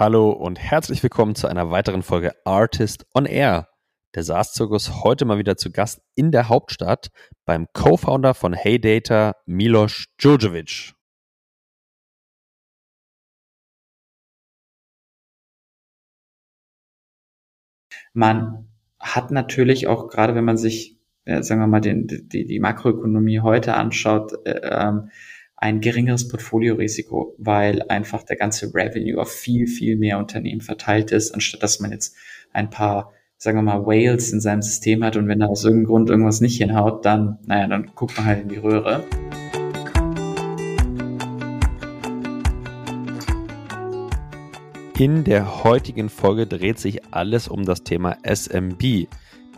Hallo und herzlich willkommen zu einer weiteren Folge Artist on Air. Der SaaS-Zirkus heute mal wieder zu Gast in der Hauptstadt beim Co-Founder von HeyData, Milos Djurdjevic. Man hat natürlich auch, gerade wenn man sich, äh, sagen wir mal, den, die, die Makroökonomie heute anschaut, äh, ähm, ein geringeres Portfoliorisiko, weil einfach der ganze Revenue auf viel, viel mehr Unternehmen verteilt ist, anstatt dass man jetzt ein paar, sagen wir mal, Whales in seinem System hat und wenn da aus irgendeinem Grund irgendwas nicht hinhaut, dann, naja, dann guckt man halt in die Röhre. In der heutigen Folge dreht sich alles um das Thema SMB.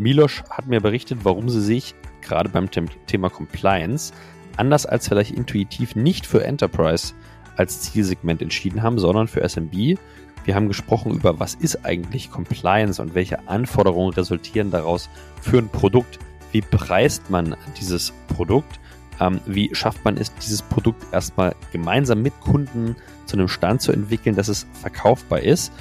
Milosch hat mir berichtet, warum sie sich gerade beim Thema Compliance anders als vielleicht intuitiv nicht für Enterprise als Zielsegment entschieden haben, sondern für SMB. Wir haben gesprochen über, was ist eigentlich Compliance und welche Anforderungen resultieren daraus für ein Produkt. Wie preist man dieses Produkt? Ähm, wie schafft man es, dieses Produkt erstmal gemeinsam mit Kunden zu einem Stand zu entwickeln, dass es verkaufbar ist?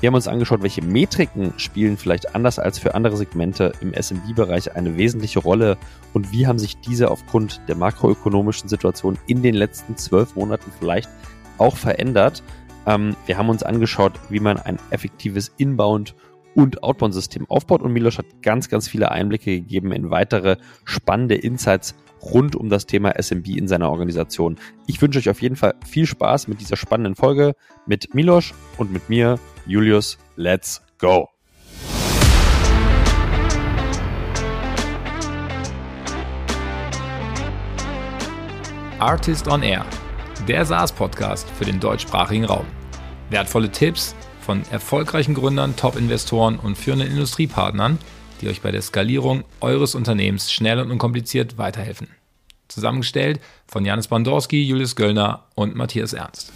Wir haben uns angeschaut, welche Metriken spielen vielleicht anders als für andere Segmente im SMB-Bereich eine wesentliche Rolle und wie haben sich diese aufgrund der makroökonomischen Situation in den letzten zwölf Monaten vielleicht auch verändert. Ähm, wir haben uns angeschaut, wie man ein effektives Inbound- und Outbound-System aufbaut und Milos hat ganz, ganz viele Einblicke gegeben in weitere spannende Insights rund um das Thema SMB in seiner Organisation. Ich wünsche euch auf jeden Fall viel Spaß mit dieser spannenden Folge mit Milos und mit mir, Julius. Let's go! Artist on Air, der SaaS-Podcast für den deutschsprachigen Raum. Wertvolle Tipps von erfolgreichen Gründern, Top-Investoren und führenden Industriepartnern – die euch bei der Skalierung eures Unternehmens schnell und unkompliziert weiterhelfen. Zusammengestellt von Janis Bandorski, Julius Göllner und Matthias Ernst.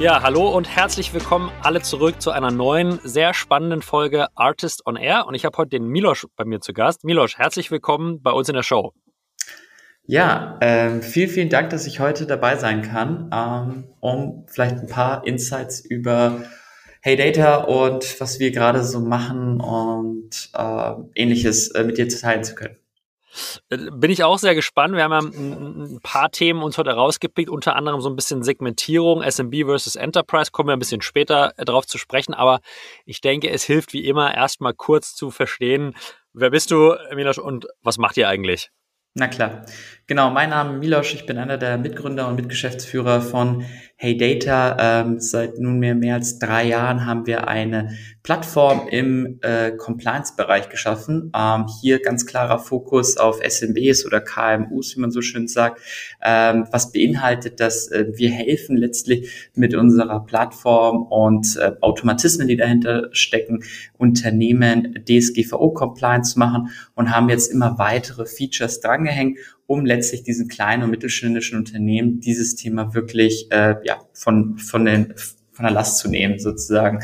Ja, hallo und herzlich willkommen alle zurück zu einer neuen, sehr spannenden Folge Artist on Air. Und ich habe heute den Milosch bei mir zu Gast. Milosch, herzlich willkommen bei uns in der Show. Ja, äh, vielen, vielen Dank, dass ich heute dabei sein kann, ähm, um vielleicht ein paar Insights über Hey Data und was wir gerade so machen und äh, ähnliches äh, mit dir teilen zu können. Äh, bin ich auch sehr gespannt. Wir haben ja ein, ein, paar Themen uns heute rausgepickt, unter anderem so ein bisschen Segmentierung, SMB versus Enterprise, kommen wir ein bisschen später äh, drauf zu sprechen, aber ich denke, es hilft wie immer erstmal kurz zu verstehen, wer bist du, Milosch, und was macht ihr eigentlich? Na klar. Genau, mein Name ist Milosch, ich bin einer der Mitgründer und Mitgeschäftsführer von Hey Data. Ähm, seit nunmehr mehr als drei Jahren haben wir eine Plattform im äh, Compliance-Bereich geschaffen. Ähm, hier ganz klarer Fokus auf SMBs oder KMUs, wie man so schön sagt, ähm, was beinhaltet, dass äh, wir helfen letztlich mit unserer Plattform und äh, Automatismen, die dahinter stecken, Unternehmen DSGVO-Compliance zu machen und haben jetzt immer weitere Features drangehängt um letztlich diesen kleinen und mittelständischen Unternehmen dieses Thema wirklich äh, ja, von, von, den, von der Last zu nehmen, sozusagen.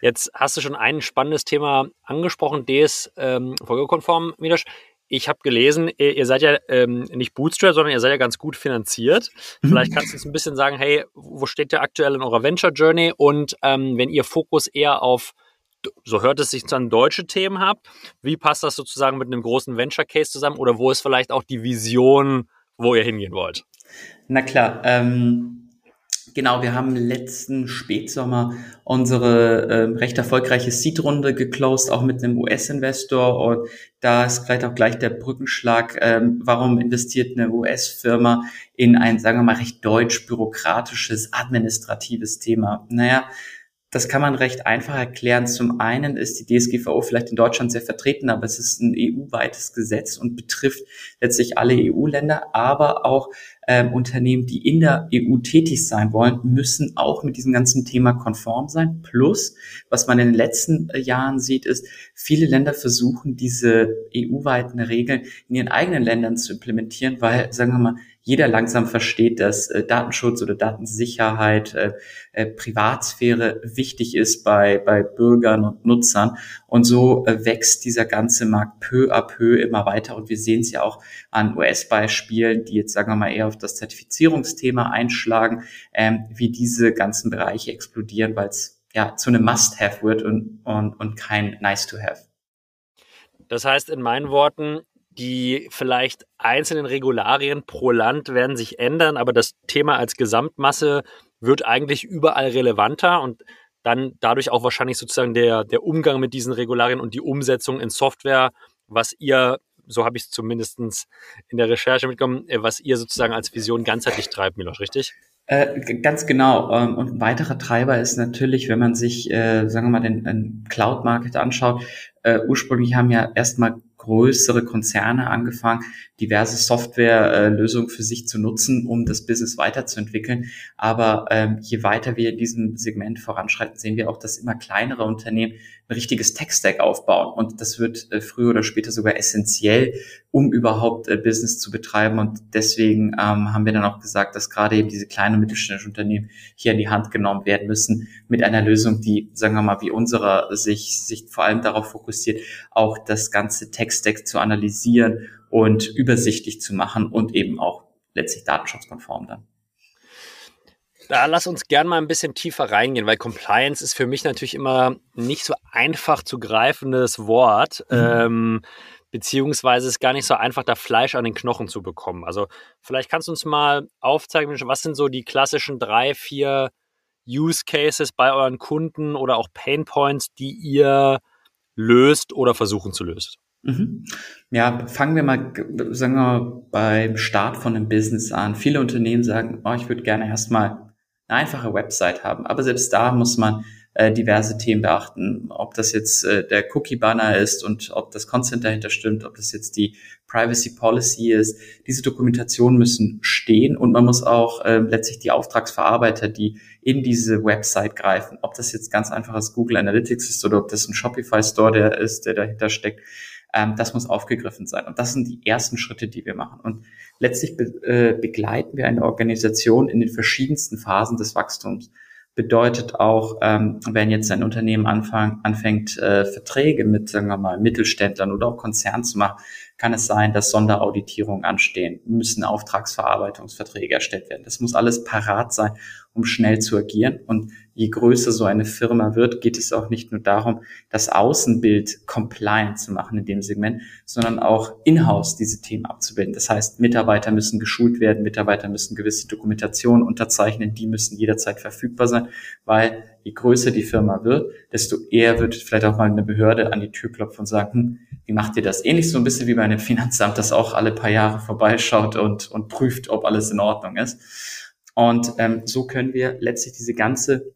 Jetzt hast du schon ein spannendes Thema angesprochen, DS-Folgekonform, ähm, Midosch. Ich habe gelesen, ihr, ihr, seid ja ähm, nicht Bootstrap, sondern ihr seid ja ganz gut finanziert. Mhm. Vielleicht kannst du uns ein bisschen sagen, hey, wo steht ihr aktuell in eurer Venture Journey? Und ähm, wenn ihr Fokus eher auf so hört es sich an deutsche Themen habt. Wie passt das sozusagen mit einem großen Venture Case zusammen oder wo ist vielleicht auch die Vision, wo ihr hingehen wollt? Na klar, ähm, Genau, wir haben letzten Spätsommer unsere äh, recht erfolgreiche Seed-Runde geclosed, auch mit einem US-Investor. Und da ist vielleicht auch gleich der Brückenschlag, ähm, warum investiert eine US-Firma in ein, sagen wir mal, recht deutsch-bürokratisches, administratives Thema? Naja, das kann man recht einfach erklären. Zum einen ist die DSGVO vielleicht in Deutschland sehr vertreten, aber es ist ein EU-weites Gesetz und betrifft letztlich alle EU-Länder, aber auch ähm, Unternehmen, die in der EU tätig sein wollen, müssen auch mit diesem ganzen Thema konform sein. Plus, was man in den letzten äh, Jahren sieht, ist, viele Länder versuchen, diese EU-weiten Regeln in ihren eigenen Ländern zu implementieren, weil, sagen wir mal, jeder langsam versteht, dass äh, Datenschutz oder Datensicherheit, äh, äh, Privatsphäre wichtig ist bei, bei Bürgern und Nutzern. Und so äh, wächst dieser ganze Markt peu à peu immer weiter. Und wir sehen es ja auch an US-Beispielen, die jetzt, sagen wir mal, eher auf das Zertifizierungsthema einschlagen, ähm, wie diese ganzen Bereiche explodieren, weil es ja zu einem Must-Have wird und, und, und kein Nice-to-Have. Das heißt in meinen Worten, die vielleicht einzelnen Regularien pro Land werden sich ändern, aber das Thema als Gesamtmasse wird eigentlich überall relevanter und dann dadurch auch wahrscheinlich sozusagen der, der Umgang mit diesen Regularien und die Umsetzung in Software, was ihr, so habe ich es zumindest in der Recherche mitgenommen, äh, was ihr sozusagen als Vision ganzheitlich treibt, Milos, richtig? Äh, ganz genau. Ähm, und ein weiterer Treiber ist natürlich, wenn man sich, äh, sagen wir mal, den, den Cloud Market anschaut. Äh, ursprünglich haben ja erstmal größere Konzerne angefangen, diverse Softwarelösungen für sich zu nutzen, um das Business weiterzuentwickeln. Aber ähm, je weiter wir in diesem Segment voranschreiten, sehen wir auch, dass immer kleinere Unternehmen richtiges Tech-Stack aufbauen. Und das wird äh, früher oder später sogar essentiell, um überhaupt äh, Business zu betreiben. Und deswegen ähm, haben wir dann auch gesagt, dass gerade eben diese kleinen und mittelständischen Unternehmen hier in die Hand genommen werden müssen mit einer Lösung, die, sagen wir mal, wie unserer sich, sich vor allem darauf fokussiert, auch das ganze Tech-Stack zu analysieren und übersichtlich zu machen und eben auch letztlich datenschutzkonform dann. Da lass uns gern mal ein bisschen tiefer reingehen, weil Compliance ist für mich natürlich immer nicht so einfach zu greifendes Wort, mhm. ähm, beziehungsweise ist gar nicht so einfach, da Fleisch an den Knochen zu bekommen. Also vielleicht kannst du uns mal aufzeigen, was sind so die klassischen drei, vier Use Cases bei euren Kunden oder auch Pain Points, die ihr löst oder versuchen zu lösen? Mhm. Ja, fangen wir mal, sagen wir mal, beim Start von einem Business an. Viele Unternehmen sagen, oh, ich würde gerne erstmal eine einfache Website haben. Aber selbst da muss man äh, diverse Themen beachten. Ob das jetzt äh, der Cookie-Banner ist und ob das Consent dahinter stimmt, ob das jetzt die Privacy Policy ist. Diese Dokumentationen müssen stehen und man muss auch äh, letztlich die Auftragsverarbeiter, die in diese Website greifen, ob das jetzt ganz einfaches Google Analytics ist oder ob das ein Shopify Store der ist, der dahinter steckt, ähm, das muss aufgegriffen sein. Und das sind die ersten Schritte, die wir machen. Und letztlich be äh, begleiten wir eine Organisation in den verschiedensten Phasen des Wachstums. Bedeutet auch, ähm, wenn jetzt ein Unternehmen anfang, anfängt, äh, Verträge mit, sagen wir mal, Mittelständlern oder auch Konzernen zu machen, kann es sein, dass Sonderauditierungen anstehen, müssen Auftragsverarbeitungsverträge erstellt werden. Das muss alles parat sein, um schnell zu agieren. Und je größer so eine Firma wird, geht es auch nicht nur darum, das Außenbild compliant zu machen in dem Segment, sondern auch in-house diese Themen abzubilden. Das heißt, Mitarbeiter müssen geschult werden, Mitarbeiter müssen gewisse Dokumentationen unterzeichnen, die müssen jederzeit verfügbar sein, weil je größer die Firma wird, desto eher wird vielleicht auch mal eine Behörde an die Tür klopfen und sagen, hm, wie macht ihr das? Ähnlich so ein bisschen wie bei einem Finanzamt, das auch alle paar Jahre vorbeischaut und, und prüft, ob alles in Ordnung ist. Und ähm, so können wir letztlich diese ganze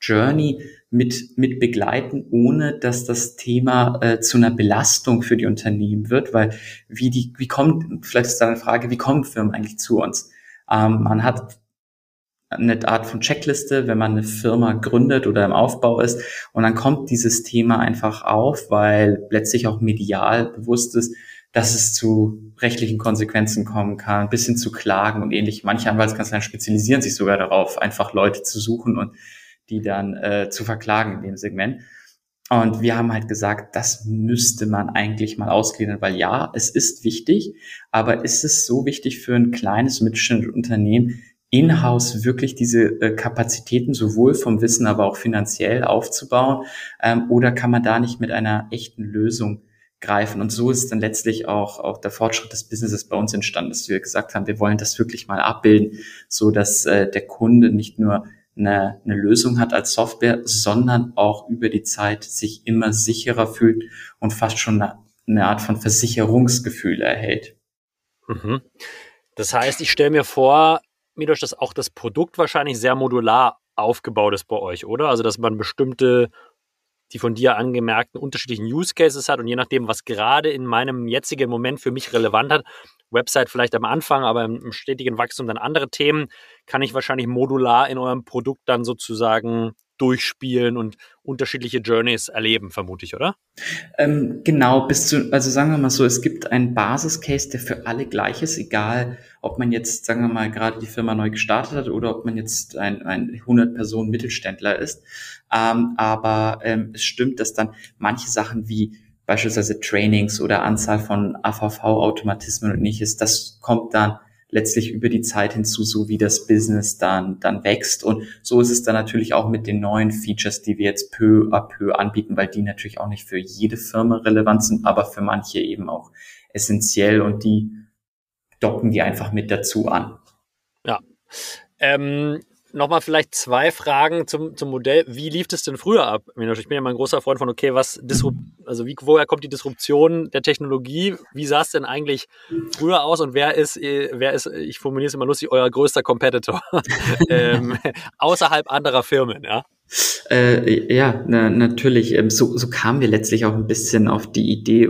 Journey mit, mit begleiten, ohne dass das Thema äh, zu einer Belastung für die Unternehmen wird, weil wie die, wie kommt, vielleicht ist da eine Frage, wie kommen Firmen eigentlich zu uns? Ähm, man hat eine Art von Checkliste, wenn man eine Firma gründet oder im Aufbau ist. Und dann kommt dieses Thema einfach auf, weil letztlich auch medial bewusst ist, dass es zu rechtlichen Konsequenzen kommen kann, bis hin zu Klagen und ähnlich. Manche Anwaltskanzleien spezialisieren sich sogar darauf, einfach Leute zu suchen und die dann äh, zu verklagen in dem Segment. Und wir haben halt gesagt, das müsste man eigentlich mal ausgliedern, weil ja, es ist wichtig, aber ist es so wichtig für ein kleines mittelständisches Unternehmen, in-house wirklich diese äh, Kapazitäten sowohl vom Wissen, aber auch finanziell aufzubauen? Ähm, oder kann man da nicht mit einer echten Lösung greifen? Und so ist dann letztlich auch, auch der Fortschritt des Businesses bei uns entstanden, dass wir gesagt haben, wir wollen das wirklich mal abbilden, so dass äh, der Kunde nicht nur eine, eine Lösung hat als Software, sondern auch über die Zeit sich immer sicherer fühlt und fast schon eine, Art von Versicherungsgefühl erhält. Mhm. Das heißt, ich stelle mir vor, Midosch, dass auch das Produkt wahrscheinlich sehr modular aufgebaut ist bei euch, oder? Also, dass man bestimmte, die von dir angemerkten unterschiedlichen Use Cases hat und je nachdem, was gerade in meinem jetzigen Moment für mich relevant hat, Website vielleicht am Anfang, aber im stetigen Wachstum dann andere Themen, kann ich wahrscheinlich modular in eurem Produkt dann sozusagen durchspielen und unterschiedliche Journeys erleben, vermute ich, oder? Ähm, genau, bis zu, also sagen wir mal so, es gibt einen Basiscase, der für alle gleich ist, egal ob man jetzt, sagen wir mal, gerade die Firma neu gestartet hat oder ob man jetzt ein, ein 100-Personen-Mittelständler ist. Ähm, aber ähm, es stimmt, dass dann manche Sachen wie beispielsweise Trainings oder Anzahl von AVV-Automatismen und ähnliches, das kommt dann letztlich über die Zeit hinzu, so wie das Business dann, dann wächst. Und so ist es dann natürlich auch mit den neuen Features, die wir jetzt peu à peu anbieten, weil die natürlich auch nicht für jede Firma relevant sind, aber für manche eben auch essentiell und die docken die einfach mit dazu an. Ja. Ähm, Nochmal vielleicht zwei Fragen zum, zum Modell. Wie lief es denn früher ab? Ich bin ja mal ein großer Freund von, okay, was disrupt, also wie, woher kommt die Disruption der Technologie? Wie sah es denn eigentlich früher aus und wer ist, wer ist, ich formuliere es immer lustig, euer größter Competitor? ähm, außerhalb anderer Firmen, ja? Äh, ja, na, natürlich. Ähm, so, so kamen wir letztlich auch ein bisschen auf die Idee.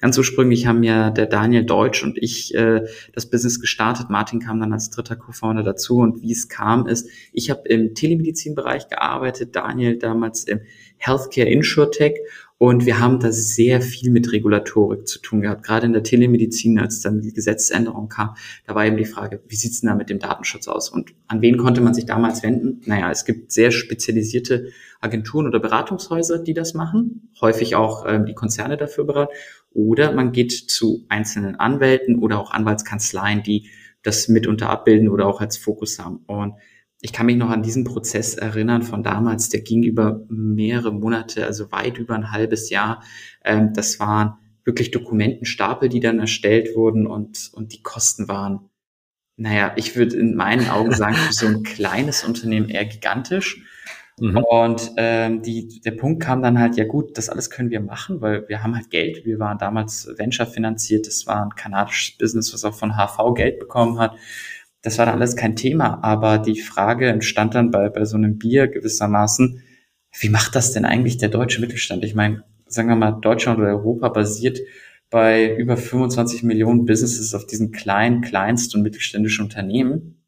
Ganz ursprünglich haben ja der Daniel Deutsch und ich äh, das Business gestartet. Martin kam dann als dritter Co-Founder dazu. Und wie es kam, ist, ich habe im Telemedizinbereich gearbeitet, Daniel damals im Healthcare Insurtech und wir haben da sehr viel mit Regulatorik zu tun gehabt. Gerade in der Telemedizin, als dann die Gesetzesänderung kam, da war eben die Frage, wie sieht's denn da mit dem Datenschutz aus? Und an wen konnte man sich damals wenden? Naja, es gibt sehr spezialisierte Agenturen oder Beratungshäuser, die das machen. Häufig auch ähm, die Konzerne dafür beraten. Oder man geht zu einzelnen Anwälten oder auch Anwaltskanzleien, die das mitunter abbilden oder auch als Fokus haben. Und ich kann mich noch an diesen Prozess erinnern von damals, der ging über mehrere Monate, also weit über ein halbes Jahr. Ähm, das waren wirklich Dokumentenstapel, die dann erstellt wurden und, und die Kosten waren, naja, ich würde in meinen Augen sagen, für so ein kleines Unternehmen eher gigantisch. Mhm. Und ähm, die, der Punkt kam dann halt, ja gut, das alles können wir machen, weil wir haben halt Geld. Wir waren damals Venture finanziert, das war ein kanadisches Business, was auch von HV Geld bekommen hat das war dann alles kein Thema, aber die Frage entstand dann bei, bei so einem Bier gewissermaßen, wie macht das denn eigentlich der deutsche Mittelstand? Ich meine, sagen wir mal, Deutschland oder Europa basiert bei über 25 Millionen Businesses auf diesen kleinen, kleinst und mittelständischen Unternehmen.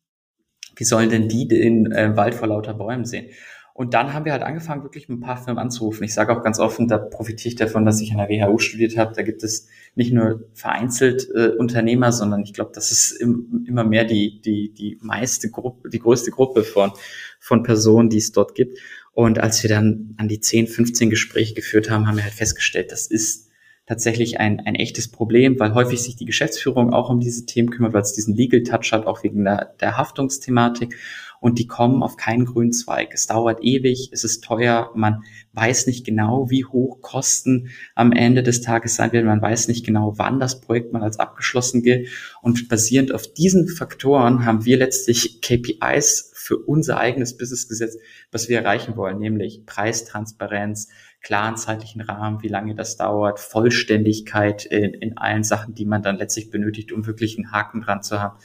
Wie sollen denn die den äh, Wald vor lauter Bäumen sehen? Und dann haben wir halt angefangen, wirklich ein paar Firmen anzurufen. Ich sage auch ganz offen, da profitiere ich davon, dass ich an der WHU studiert habe. Da gibt es nicht nur vereinzelt äh, Unternehmer, sondern ich glaube, das ist im, immer mehr die, die, die meiste Gruppe, die größte Gruppe von, von Personen, die es dort gibt. Und als wir dann an die 10, 15 Gespräche geführt haben, haben wir halt festgestellt, das ist tatsächlich ein, ein echtes Problem, weil häufig sich die Geschäftsführung auch um diese Themen kümmert, weil es diesen Legal Touch hat, auch wegen der, der Haftungsthematik und die kommen auf keinen grünen Zweig. Es dauert ewig, es ist teuer, man weiß nicht genau, wie hoch Kosten am Ende des Tages sein werden, man weiß nicht genau, wann das Projekt mal als abgeschlossen gilt und basierend auf diesen Faktoren haben wir letztlich KPIs für unser eigenes Business gesetzt, was wir erreichen wollen, nämlich Preistransparenz, klaren zeitlichen Rahmen, wie lange das dauert, Vollständigkeit in, in allen Sachen, die man dann letztlich benötigt, um wirklich einen Haken dran zu haben.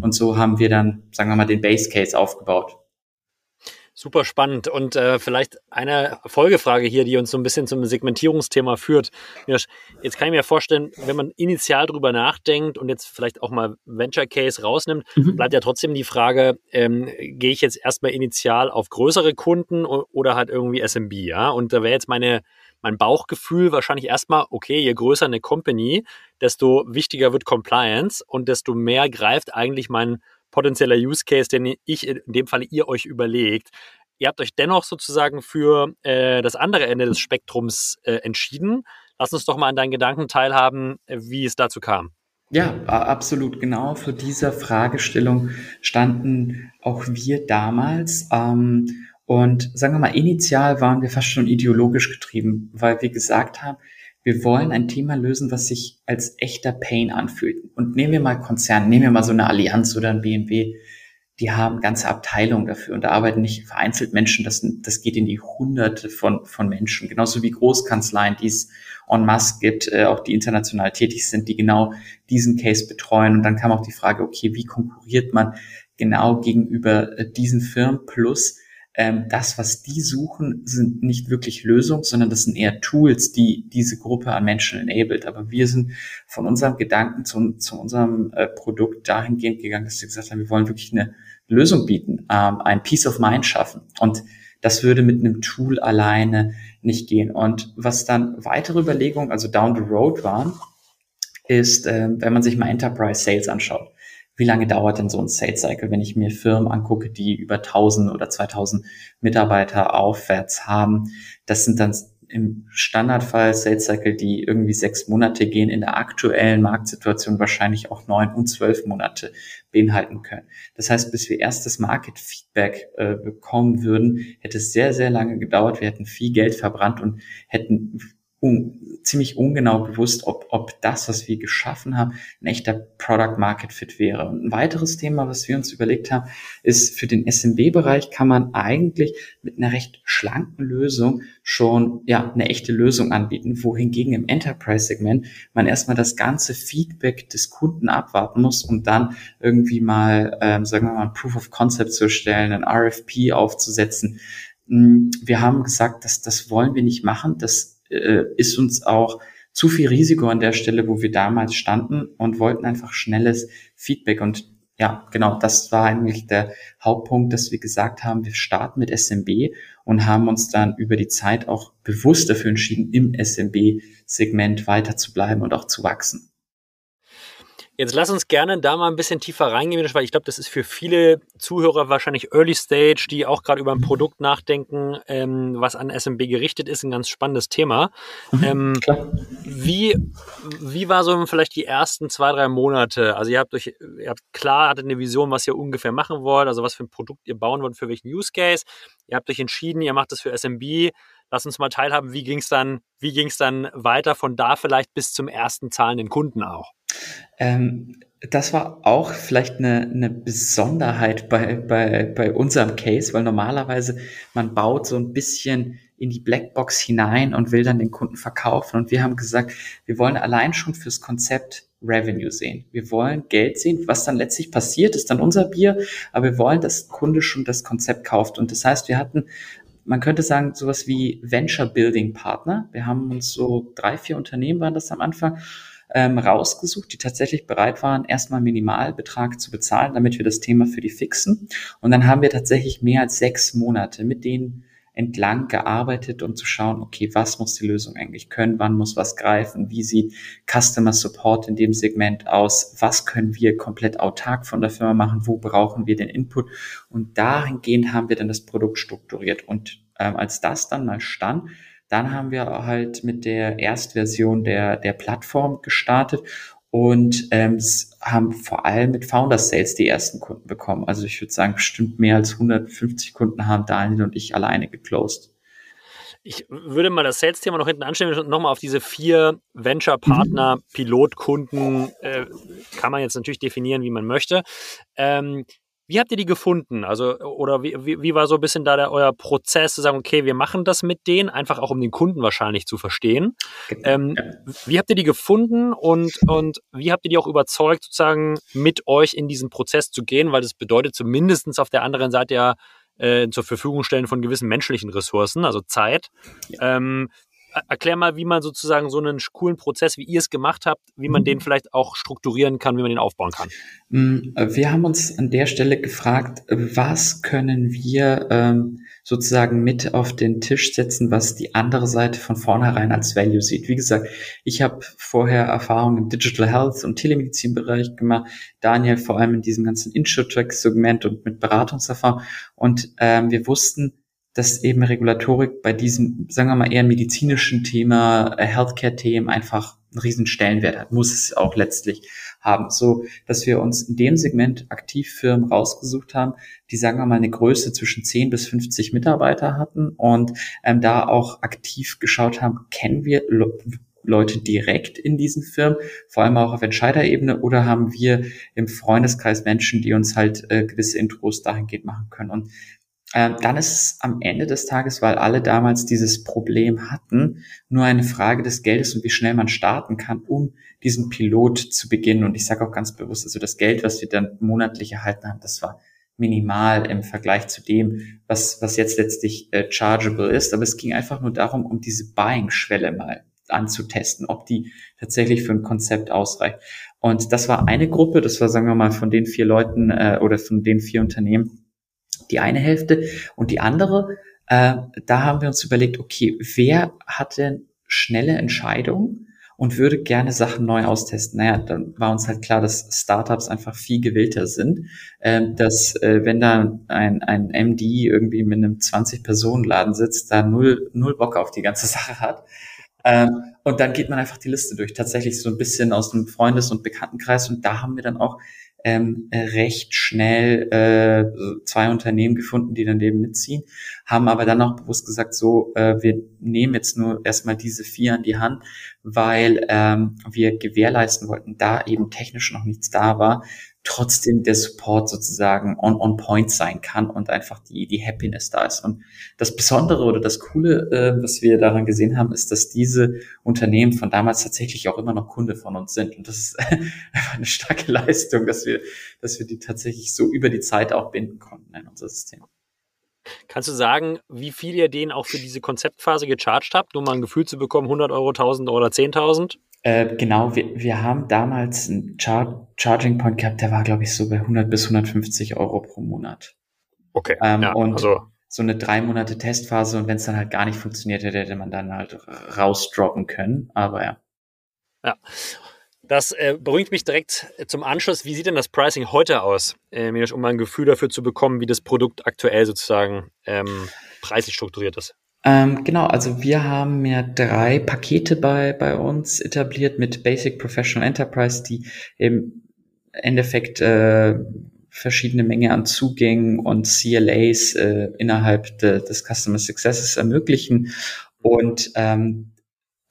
Und so haben wir dann, sagen wir mal, den Base Case aufgebaut. Super spannend. Und äh, vielleicht eine Folgefrage hier, die uns so ein bisschen zum Segmentierungsthema führt. Jetzt kann ich mir vorstellen, wenn man initial drüber nachdenkt und jetzt vielleicht auch mal Venture Case rausnimmt, mhm. bleibt ja trotzdem die Frage, ähm, gehe ich jetzt erstmal initial auf größere Kunden oder halt irgendwie SMB, ja? Und da wäre jetzt meine, mein Bauchgefühl wahrscheinlich erstmal, okay, je größer eine Company, desto wichtiger wird Compliance und desto mehr greift eigentlich mein potenzieller Use Case, den ich in dem Falle ihr euch überlegt. Ihr habt euch dennoch sozusagen für äh, das andere Ende des Spektrums äh, entschieden. Lass uns doch mal an deinen Gedanken teilhaben, wie es dazu kam. Ja, absolut. Genau für diese Fragestellung standen auch wir damals. Ähm, und sagen wir mal, initial waren wir fast schon ideologisch getrieben, weil wir gesagt haben, wir wollen ein Thema lösen, was sich als echter Pain anfühlt. Und nehmen wir mal Konzerne, nehmen wir mal so eine Allianz oder ein BMW, die haben ganze Abteilungen dafür und da arbeiten nicht vereinzelt Menschen, das, das geht in die Hunderte von, von Menschen, genauso wie Großkanzleien, die es en masse gibt, äh, auch die international tätig sind, die genau diesen Case betreuen. Und dann kam auch die Frage, okay, wie konkurriert man genau gegenüber äh, diesen Firmen plus ähm, das, was die suchen, sind nicht wirklich Lösungen, sondern das sind eher Tools, die diese Gruppe an Menschen enabled. Aber wir sind von unserem Gedanken zu, zu unserem äh, Produkt dahingehend gegangen, dass wir gesagt haben, wir wollen wirklich eine Lösung bieten, ähm, ein Peace of Mind schaffen. Und das würde mit einem Tool alleine nicht gehen. Und was dann weitere Überlegungen, also down the road waren, ist, äh, wenn man sich mal Enterprise Sales anschaut. Wie lange dauert denn so ein Sales Cycle, wenn ich mir Firmen angucke, die über 1000 oder 2000 Mitarbeiter aufwärts haben? Das sind dann im Standardfall Sales Cycle, die irgendwie sechs Monate gehen, in der aktuellen Marktsituation wahrscheinlich auch neun und zwölf Monate beinhalten können. Das heißt, bis wir erstes Market Feedback äh, bekommen würden, hätte es sehr, sehr lange gedauert. Wir hätten viel Geld verbrannt und hätten un ziemlich ungenau bewusst, ob, ob das, was wir geschaffen haben, ein echter Product Market Fit wäre. Und ein weiteres Thema, was wir uns überlegt haben, ist für den SMB-Bereich kann man eigentlich mit einer recht schlanken Lösung schon ja eine echte Lösung anbieten, wohingegen im Enterprise-Segment man erstmal das ganze Feedback des Kunden abwarten muss und dann irgendwie mal, ähm, sagen wir mal, ein Proof of Concept zu stellen, ein RFP aufzusetzen. Hm, wir haben gesagt, dass das wollen wir nicht machen. Das äh, ist uns auch zu viel Risiko an der Stelle, wo wir damals standen und wollten einfach schnelles Feedback. Und ja, genau, das war eigentlich der Hauptpunkt, dass wir gesagt haben, wir starten mit SMB und haben uns dann über die Zeit auch bewusst dafür entschieden, im SMB-Segment weiter zu bleiben und auch zu wachsen. Jetzt lass uns gerne da mal ein bisschen tiefer reingehen, weil ich glaube, das ist für viele Zuhörer wahrscheinlich Early Stage, die auch gerade über ein Produkt nachdenken, ähm, was an SMB gerichtet ist, ein ganz spannendes Thema. Mhm, ähm, wie, wie war so vielleicht die ersten zwei, drei Monate? Also ihr habt euch, ihr habt klar, hattet eine Vision, was ihr ungefähr machen wollt, also was für ein Produkt ihr bauen wollt, für welchen Use Case. Ihr habt euch entschieden, ihr macht das für SMB. Lass uns mal teilhaben, wie ging es dann, wie ging es dann weiter von da vielleicht bis zum ersten zahlenden Kunden auch? Ähm, das war auch vielleicht eine, eine Besonderheit bei, bei, bei unserem Case, weil normalerweise man baut so ein bisschen in die Blackbox hinein und will dann den Kunden verkaufen. Und wir haben gesagt, wir wollen allein schon fürs Konzept Revenue sehen. Wir wollen Geld sehen. Was dann letztlich passiert, ist dann unser Bier, aber wir wollen, dass der Kunde schon das Konzept kauft. Und das heißt, wir hatten man könnte sagen, sowas wie Venture Building Partner. Wir haben uns so drei, vier Unternehmen waren das am Anfang ähm, rausgesucht, die tatsächlich bereit waren, erstmal Minimalbetrag zu bezahlen, damit wir das Thema für die fixen. Und dann haben wir tatsächlich mehr als sechs Monate mit denen entlang gearbeitet, um zu schauen, okay, was muss die Lösung eigentlich können, wann muss was greifen, wie sieht Customer Support in dem Segment aus, was können wir komplett autark von der Firma machen, wo brauchen wir den Input? Und dahingehend haben wir dann das Produkt strukturiert. Und ähm, als das dann mal stand, dann haben wir halt mit der Erstversion der, der Plattform gestartet und ähm, haben vor allem mit Founder Sales die ersten Kunden bekommen. Also ich würde sagen, bestimmt mehr als 150 Kunden haben Daniel und ich alleine geclosed. Ich würde mal das Sales-Thema noch hinten anstellen und nochmal auf diese vier Venture-Partner, mhm. Pilotkunden, äh, kann man jetzt natürlich definieren, wie man möchte. Ähm, wie habt ihr die gefunden? Also, oder wie, wie, wie war so ein bisschen da der, euer Prozess zu sagen, okay, wir machen das mit denen, einfach auch um den Kunden wahrscheinlich zu verstehen. Genau, ähm, wie habt ihr die gefunden und, und wie habt ihr die auch überzeugt, sozusagen mit euch in diesen Prozess zu gehen? Weil das bedeutet zumindest auf der anderen Seite ja, äh, zur Verfügung stellen von gewissen menschlichen Ressourcen, also Zeit. Ja. Ähm, erklär mal, wie man sozusagen so einen coolen Prozess, wie ihr es gemacht habt, wie man den mhm. vielleicht auch strukturieren kann, wie man den aufbauen kann. Mm, wir haben uns an der Stelle gefragt, was können wir ähm, sozusagen mit auf den Tisch setzen, was die andere Seite von vornherein als Value sieht. Wie gesagt, ich habe vorher Erfahrungen im Digital Health und Telemedizinbereich gemacht, Daniel vor allem in diesem ganzen Insurtech-Segment und mit Beratungserfahrung. Und ähm, wir wussten, dass eben Regulatorik bei diesem, sagen wir mal, eher medizinischen Thema, äh, Healthcare-Themen einfach einen riesen Stellenwert hat, muss es auch letztlich haben, so dass wir uns in dem Segment aktiv Firmen rausgesucht haben, die sagen wir mal eine Größe zwischen 10 bis 50 Mitarbeiter hatten und ähm, da auch aktiv geschaut haben, kennen wir Leute direkt in diesen Firmen, vor allem auch auf Entscheiderebene, oder haben wir im Freundeskreis Menschen, die uns halt äh, gewisse Intros dahingehend machen können. Und ähm, dann ist es am Ende des Tages, weil alle damals dieses Problem hatten, nur eine Frage des Geldes und wie schnell man starten kann, um diesen Pilot zu beginnen. Und ich sage auch ganz bewusst, also das Geld, was wir dann monatlich erhalten haben, das war minimal im Vergleich zu dem, was, was jetzt letztlich äh, chargeable ist. Aber es ging einfach nur darum, um diese Buying-Schwelle mal anzutesten, ob die tatsächlich für ein Konzept ausreicht. Und das war eine Gruppe, das war, sagen wir mal, von den vier Leuten äh, oder von den vier Unternehmen, die eine Hälfte und die andere Äh, da haben wir uns überlegt, okay, wer hat denn schnelle Entscheidungen und würde gerne Sachen neu austesten. Naja, dann war uns halt klar, dass Startups einfach viel gewillter sind, äh, dass äh, wenn da ein, ein MD irgendwie mit einem 20-Personen-Laden sitzt, da null, null Bock auf die ganze Sache hat. Ähm, und dann geht man einfach die Liste durch, tatsächlich so ein bisschen aus dem Freundes- und Bekanntenkreis. Und da haben wir dann auch ähm, recht schnell äh, zwei Unternehmen gefunden, die dann eben mitziehen, haben aber dann auch bewusst gesagt, so, äh, wir nehmen jetzt nur erstmal diese vier an die Hand, weil ähm, wir gewährleisten wollten, da eben technisch noch nichts da war, trotzdem der Support sozusagen on, on point sein kann und einfach die, die Happiness da ist. Und das Besondere oder das Coole, äh, was wir daran gesehen haben, ist, dass diese Unternehmen von damals tatsächlich auch immer noch Kunde von uns sind. Und das ist einfach eine starke Leistung, dass wir, dass wir die tatsächlich so über die Zeit auch binden konnten in unser System. Kannst du sagen, wie viel ihr denen auch für diese Konzeptphase gecharged habt, nur mal ein Gefühl zu bekommen, 100 Euro, 1000 oder 10.000? Äh, genau, wir, wir haben damals einen Char Charging Point gehabt, der war, glaube ich, so bei 100 bis 150 Euro pro Monat. Okay. Ähm, ja, und also. so eine drei Monate Testphase und wenn es dann halt gar nicht funktioniert hätte, hätte man dann halt rausdroppen können. Aber ja. Ja. Das äh, bringt mich direkt zum Anschluss. Wie sieht denn das Pricing heute aus, äh, um mal ein Gefühl dafür zu bekommen, wie das Produkt aktuell sozusagen ähm, preislich strukturiert ist? Ähm, genau, also wir haben ja drei Pakete bei, bei uns etabliert mit Basic Professional Enterprise, die im Endeffekt äh, verschiedene Menge an Zugängen und CLAs äh, innerhalb de, des Customer Successes ermöglichen. Und ähm,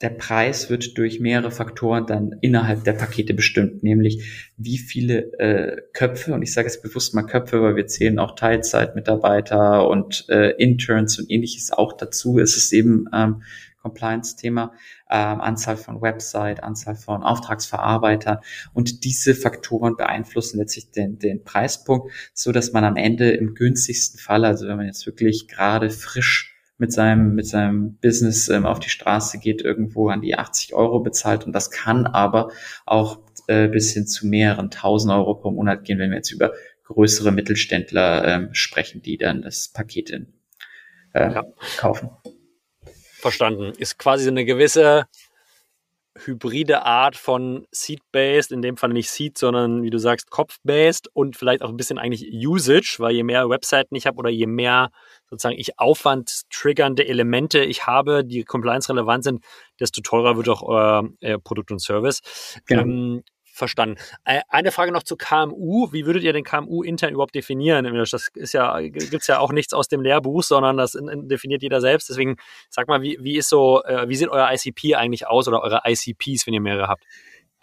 der Preis wird durch mehrere Faktoren dann innerhalb der Pakete bestimmt, nämlich wie viele äh, Köpfe, und ich sage jetzt bewusst mal Köpfe, weil wir zählen auch Teilzeitmitarbeiter und äh, Interns und ähnliches auch dazu. Es ist eben ähm, Compliance-Thema, ähm, Anzahl von Website, Anzahl von Auftragsverarbeitern und diese Faktoren beeinflussen letztlich den, den Preispunkt, so dass man am Ende im günstigsten Fall, also wenn man jetzt wirklich gerade frisch mit seinem, mit seinem Business ähm, auf die Straße geht, irgendwo an die 80 Euro bezahlt. Und das kann aber auch äh, bis hin zu mehreren tausend Euro pro Monat gehen, wenn wir jetzt über größere Mittelständler ähm, sprechen, die dann das Paket in, äh, ja. kaufen. Verstanden. Ist quasi so eine gewisse hybride Art von Seed-based, in dem Fall nicht Seed, sondern wie du sagst, Kopf-based und vielleicht auch ein bisschen eigentlich Usage, weil je mehr Webseiten ich habe oder je mehr sozusagen ich Aufwand triggernde Elemente ich habe, die compliance-relevant sind, desto teurer wird auch euer äh, Produkt und Service. Genau. Ähm, verstanden. Äh, eine Frage noch zu KMU. Wie würdet ihr den KMU intern überhaupt definieren? Das ist ja, gibt's ja auch nichts aus dem Lehrbuch, sondern das definiert jeder selbst. Deswegen sag mal, wie, wie ist so, äh, wie sieht euer ICP eigentlich aus oder eure ICPs, wenn ihr mehrere habt?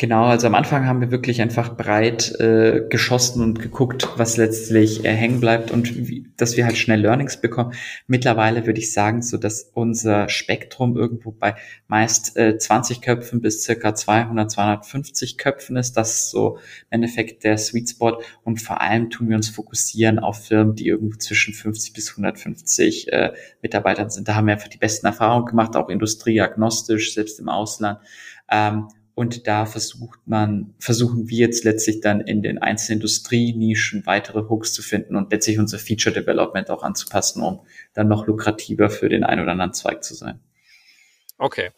Genau, also am Anfang haben wir wirklich einfach breit äh, geschossen und geguckt, was letztlich äh, hängen bleibt und wie, dass wir halt schnell Learnings bekommen. Mittlerweile würde ich sagen, so dass unser Spektrum irgendwo bei meist äh, 20 Köpfen bis circa 200, 250 Köpfen ist. Das ist so im Endeffekt der Sweet Spot und vor allem tun wir uns fokussieren auf Firmen, die irgendwo zwischen 50 bis 150 äh, Mitarbeitern sind. Da haben wir einfach die besten Erfahrungen gemacht, auch industrieagnostisch, selbst im Ausland. Ähm, und da versucht man, versuchen wir jetzt letztlich dann in den einzelnen Industrienischen weitere Hooks zu finden und letztlich unser Feature Development auch anzupassen, um dann noch lukrativer für den einen oder anderen Zweig zu sein. Okay.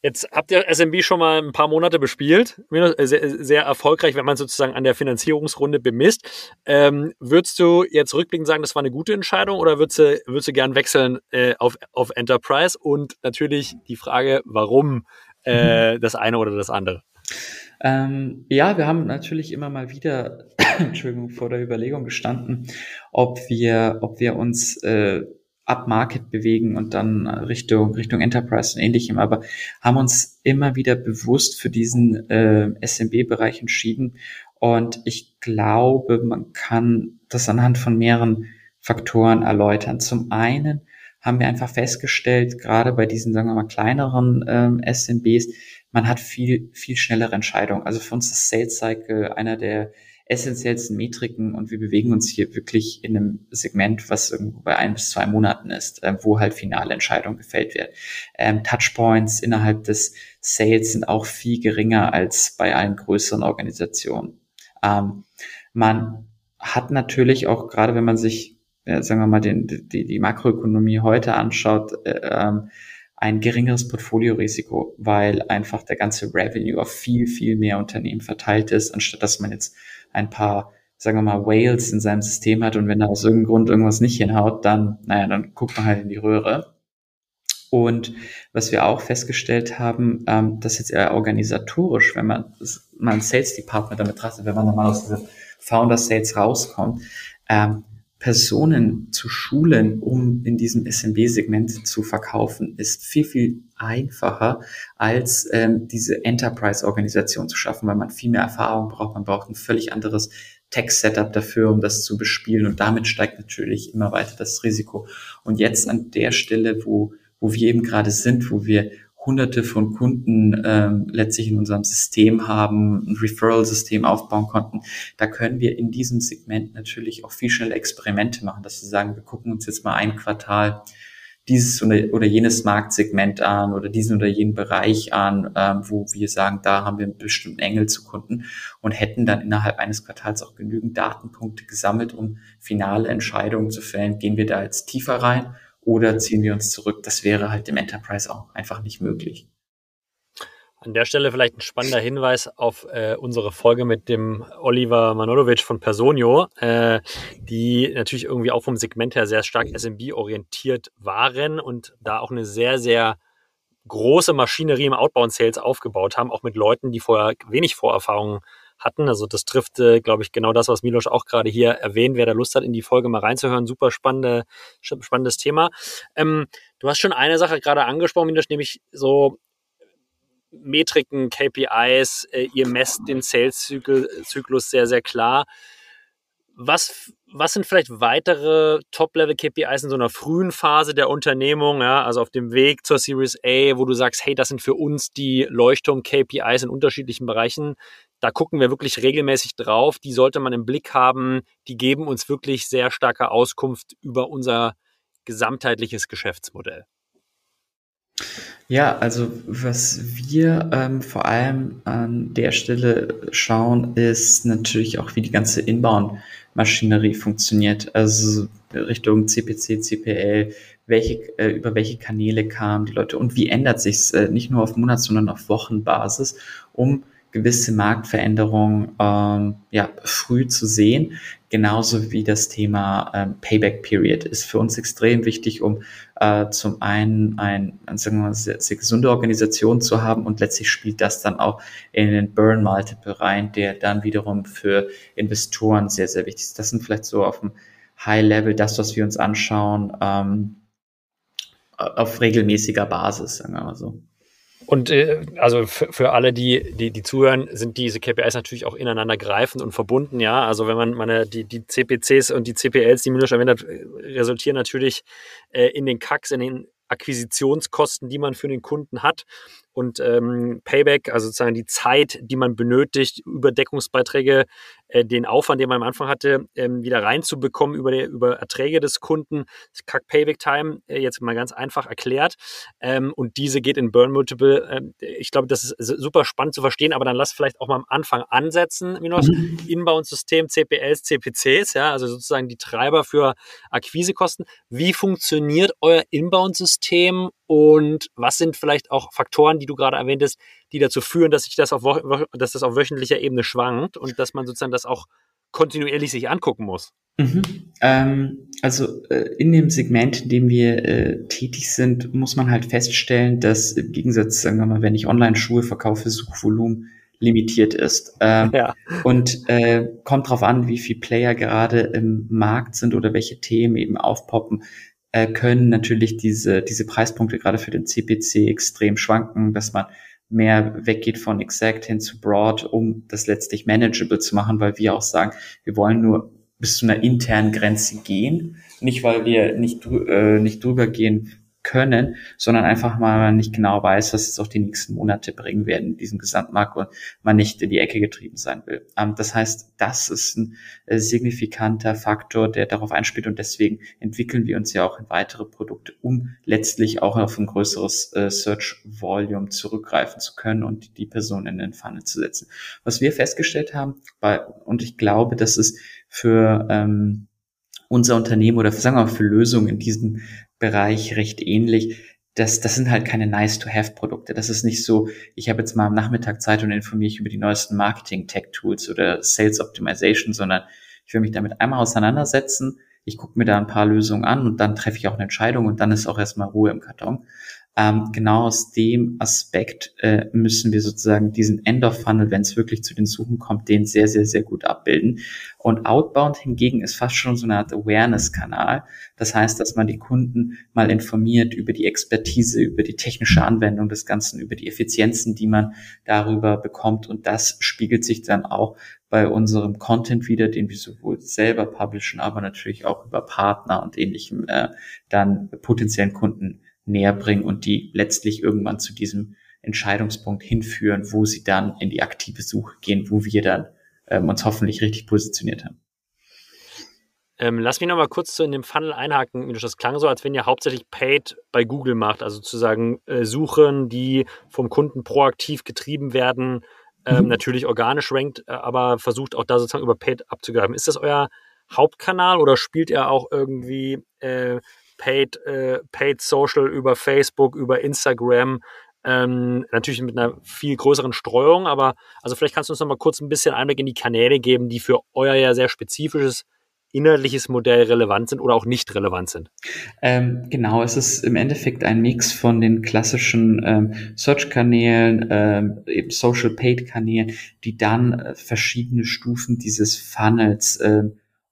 Jetzt habt ihr SMB schon mal ein paar Monate bespielt, sehr, sehr erfolgreich, wenn man sozusagen an der Finanzierungsrunde bemisst. Ähm, würdest du jetzt rückblickend sagen, das war eine gute Entscheidung oder würdest du, würdest du gern wechseln äh, auf, auf Enterprise? Und natürlich die Frage, warum äh, das eine oder das andere? Ähm, ja, wir haben natürlich immer mal wieder, Entschuldigung, vor der Überlegung gestanden, ob wir, ob wir uns äh, up Market bewegen und dann Richtung Richtung Enterprise und ähnlichem, aber haben uns immer wieder bewusst für diesen äh, SMB-Bereich entschieden und ich glaube, man kann das anhand von mehreren Faktoren erläutern. Zum einen haben wir einfach festgestellt, gerade bei diesen, sagen wir mal, kleineren ähm, SMBs, man hat viel, viel schnellere Entscheidungen. Also für uns ist Sales Cycle einer der essentiellsten Metriken und wir bewegen uns hier wirklich in einem Segment, was irgendwo bei ein bis zwei Monaten ist, äh, wo halt finale Entscheidungen gefällt werden. Ähm, Touchpoints innerhalb des Sales sind auch viel geringer als bei allen größeren Organisationen. Ähm, man hat natürlich auch, gerade wenn man sich ja, sagen wir mal, den, die, die Makroökonomie heute anschaut, äh, ähm, ein geringeres Portfoliorisiko, weil einfach der ganze Revenue auf viel, viel mehr Unternehmen verteilt ist, anstatt dass man jetzt ein paar, sagen wir mal, Whales in seinem System hat und wenn da aus irgendeinem Grund irgendwas nicht hinhaut, dann, naja, dann guckt man halt in die Röhre. Und was wir auch festgestellt haben, ähm, dass jetzt eher organisatorisch, wenn man mal ein Sales Department damit betrachtet, wenn man mal aus dieser Founder Sales rauskommt, ähm, Personen zu schulen, um in diesem SMB-Segment zu verkaufen, ist viel, viel einfacher, als ähm, diese Enterprise-Organisation zu schaffen, weil man viel mehr Erfahrung braucht. Man braucht ein völlig anderes Tech-Setup dafür, um das zu bespielen. Und damit steigt natürlich immer weiter das Risiko. Und jetzt an der Stelle, wo, wo wir eben gerade sind, wo wir hunderte von Kunden ähm, letztlich in unserem System haben, ein Referral-System aufbauen konnten, da können wir in diesem Segment natürlich auch viel schnell Experimente machen, dass wir sagen, wir gucken uns jetzt mal ein Quartal dieses oder, jenes Marktsegment an oder diesen oder jenen Bereich an, ähm, wo wir sagen, da haben wir einen bestimmten Engel zu Kunden und hätten dann innerhalb eines Quartals auch genügend Datenpunkte gesammelt, um finale Entscheidungen zu fällen. Gehen wir da jetzt tiefer rein oder ziehen wir uns zurück. Das wäre halt im Enterprise auch einfach nicht möglich. An der Stelle vielleicht ein spannender Hinweis auf äh, unsere Folge mit dem Oliver Manolovic von Personio, äh, die natürlich irgendwie auch vom Segment her sehr stark SMB orientiert waren und da auch eine sehr, sehr große Maschinerie im Outbound Sales aufgebaut haben, auch mit Leuten, die vorher wenig Vorerfahrungen hatten. Also das trifft, äh, glaube ich, genau das, was Milos auch gerade hier erwähnt. Wer da Lust hat, in die Folge mal reinzuhören, super spannende, spannendes Thema. Ähm, du hast schon eine Sache gerade angesprochen, Milos, nämlich so Metriken, KPIs, äh, ihr messt den Sales-Zyklus sehr, sehr klar. Was, was sind vielleicht weitere Top-Level-KPIs in so einer frühen Phase der Unternehmung, ja, also auf dem Weg zur Series A, wo du sagst, hey, das sind für uns die Leuchtturm-KPIs in unterschiedlichen Bereichen, da gucken wir wirklich regelmäßig drauf. Die sollte man im Blick haben. Die geben uns wirklich sehr starke Auskunft über unser gesamtheitliches Geschäftsmodell. Ja, also was wir ähm, vor allem an der Stelle schauen, ist natürlich auch, wie die ganze Inbound-Maschinerie funktioniert. Also Richtung CPC, CPL, welche, äh, über welche Kanäle kamen die Leute und wie ändert sich äh, nicht nur auf Monats-, sondern auf Wochenbasis, um gewisse Marktveränderungen ähm, ja, früh zu sehen. Genauso wie das Thema ähm, Payback Period ist für uns extrem wichtig, um äh, zum einen ein, sagen wir mal, sehr, sehr gesunde Organisation zu haben und letztlich spielt das dann auch in den Burn Multiple rein, der dann wiederum für Investoren sehr, sehr wichtig ist. Das sind vielleicht so auf dem High Level das, was wir uns anschauen, ähm, auf regelmäßiger Basis, sagen wir mal so. Und äh, also für, für alle, die, die, die zuhören, sind diese KPIs natürlich auch ineinander greifend und verbunden, ja. Also wenn man meine, die, die CPCs und die CPLs, die Milos erwähnt hat, resultieren natürlich äh, in den CACs, in den Akquisitionskosten, die man für den Kunden hat und ähm, Payback, also sozusagen die Zeit, die man benötigt, Überdeckungsbeiträge, äh, den Aufwand, den man am Anfang hatte, ähm, wieder reinzubekommen über, die, über Erträge des Kunden. Kack Payback Time, äh, jetzt mal ganz einfach erklärt. Ähm, und diese geht in Burn Multiple. Äh, ich glaube, das ist super spannend zu verstehen, aber dann lass vielleicht auch mal am Anfang ansetzen, Minos. Mhm. Inbound-System, CPLs, CPCs, ja, also sozusagen die Treiber für Akquisekosten. Wie funktioniert euer Inbound-System und was sind vielleicht auch Faktoren, die du gerade erwähntest, die dazu führen, dass sich das auf, dass das auf wöchentlicher Ebene schwankt und dass man sozusagen das auch kontinuierlich sich angucken muss? Mhm. Ähm, also äh, in dem Segment, in dem wir äh, tätig sind, muss man halt feststellen, dass im Gegensatz, sagen wir mal, wenn ich Online-Schuhe verkaufe, Suchvolumen limitiert ist. Ähm, ja. Und äh, kommt drauf an, wie viele Player gerade im Markt sind oder welche Themen eben aufpoppen äh, können natürlich diese, diese Preispunkte gerade für den CPC extrem schwanken, dass man mehr weggeht von Exact hin zu Broad, um das letztlich manageable zu machen, weil wir auch sagen, wir wollen nur bis zu einer internen Grenze gehen, nicht weil wir nicht, äh, nicht drüber gehen können, sondern einfach mal man nicht genau weiß, was jetzt auch die nächsten Monate bringen werden in diesem Gesamtmarkt und man nicht in die Ecke getrieben sein will. Ähm, das heißt, das ist ein äh, signifikanter Faktor, der darauf einspielt und deswegen entwickeln wir uns ja auch in weitere Produkte, um letztlich auch auf ein größeres äh, Search Volume zurückgreifen zu können und die Person in den Funnel zu setzen. Was wir festgestellt haben, bei, und ich glaube, dass es für ähm, unser Unternehmen oder sagen wir mal für Lösungen in diesem Bereich recht ähnlich. Das, das sind halt keine nice-to-have-Produkte. Das ist nicht so, ich habe jetzt mal am Nachmittag Zeit und informiere mich über die neuesten Marketing-Tech-Tools oder Sales Optimization, sondern ich will mich damit einmal auseinandersetzen, ich gucke mir da ein paar Lösungen an und dann treffe ich auch eine Entscheidung und dann ist auch erstmal Ruhe im Karton. Ähm, genau aus dem Aspekt äh, müssen wir sozusagen diesen End-of-Funnel, wenn es wirklich zu den Suchen kommt, den sehr, sehr, sehr gut abbilden. Und Outbound hingegen ist fast schon so eine Art Awareness-Kanal. Das heißt, dass man die Kunden mal informiert über die Expertise, über die technische Anwendung des Ganzen, über die Effizienzen, die man darüber bekommt. Und das spiegelt sich dann auch bei unserem Content wieder, den wir sowohl selber publishen, aber natürlich auch über Partner und ähnlichem äh, dann potenziellen Kunden näher bringen und die letztlich irgendwann zu diesem Entscheidungspunkt hinführen, wo sie dann in die aktive Suche gehen, wo wir dann ähm, uns hoffentlich richtig positioniert haben. Ähm, lass mich noch mal kurz so in dem Funnel einhaken. Das klang so, als wenn ihr hauptsächlich Paid bei Google macht, also sozusagen äh, Suchen, die vom Kunden proaktiv getrieben werden, ähm, mhm. natürlich organisch rankt, äh, aber versucht auch da sozusagen über Paid abzugreifen. Ist das euer Hauptkanal oder spielt ihr auch irgendwie äh, Paid, äh, Paid Social über Facebook, über Instagram. Ähm, natürlich mit einer viel größeren Streuung, aber also vielleicht kannst du uns noch mal kurz ein bisschen Einblick in die Kanäle geben, die für euer ja sehr spezifisches inhaltliches Modell relevant sind oder auch nicht relevant sind? Ähm, genau, es ist im Endeffekt ein Mix von den klassischen ähm, Search-Kanälen, ähm, Social-Paid-Kanälen, die dann äh, verschiedene Stufen dieses Funnels äh,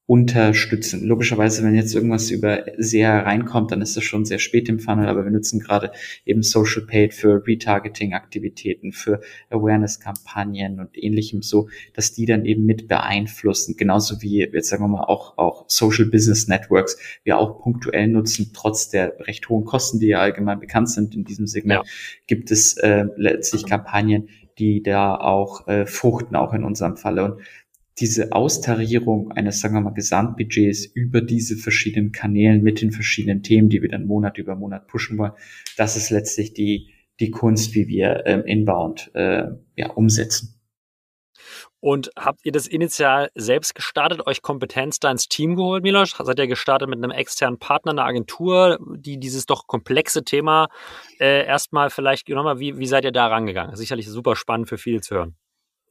unterstützen. Logischerweise, wenn jetzt irgendwas über sehr reinkommt, dann ist das schon sehr spät im Funnel, aber wir nutzen gerade eben Social Paid für Retargeting-Aktivitäten, für Awareness-Kampagnen und ähnlichem so, dass die dann eben mit beeinflussen. Genauso wie jetzt sagen wir mal auch, auch Social Business Networks wir auch punktuell nutzen, trotz der recht hohen Kosten, die ja allgemein bekannt sind in diesem Segment, ja. gibt es äh, letztlich Kampagnen, die da auch äh, fruchten, auch in unserem Falle. Und diese Austarierung eines, sagen wir mal, Gesamtbudgets über diese verschiedenen Kanälen mit den verschiedenen Themen, die wir dann Monat über Monat pushen wollen, das ist letztlich die, die Kunst, wie wir ähm, inbound äh, ja, umsetzen. Und habt ihr das initial selbst gestartet, euch Kompetenz da ins Team geholt, Milos? Seid ihr gestartet mit einem externen Partner, einer Agentur, die dieses doch komplexe Thema äh, erstmal vielleicht hat? Wie, wie seid ihr da rangegangen? Sicherlich super spannend für viele zu hören.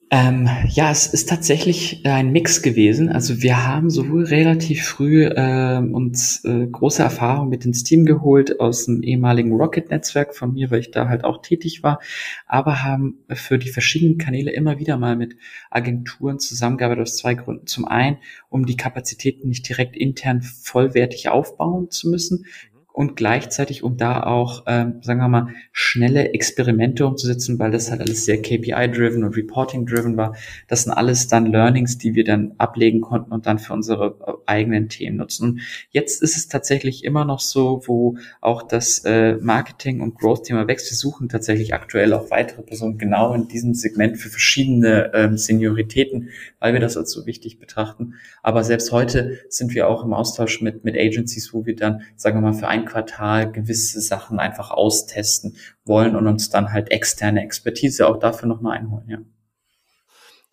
Ähm, ja, es ist tatsächlich ein Mix gewesen. Also wir haben sowohl relativ früh äh, uns äh, große Erfahrung mit ins Team geholt aus dem ehemaligen Rocket-Netzwerk von mir, weil ich da halt auch tätig war, aber haben für die verschiedenen Kanäle immer wieder mal mit Agenturen zusammengearbeitet aus zwei Gründen. Zum einen, um die Kapazitäten nicht direkt intern vollwertig aufbauen zu müssen, und gleichzeitig, um da auch, ähm, sagen wir mal, schnelle Experimente umzusetzen, weil das halt alles sehr KPI-driven und Reporting-driven war. Das sind alles dann Learnings, die wir dann ablegen konnten und dann für unsere äh, eigenen Themen nutzen. Und jetzt ist es tatsächlich immer noch so, wo auch das äh, Marketing- und Growth-Thema wächst. Wir suchen tatsächlich aktuell auch weitere Personen genau in diesem Segment für verschiedene ähm, Senioritäten, weil wir das als so wichtig betrachten. Aber selbst heute sind wir auch im Austausch mit, mit Agencies, wo wir dann, sagen wir mal, für ein ein Quartal gewisse Sachen einfach austesten wollen und uns dann halt externe Expertise auch dafür nochmal einholen, ja.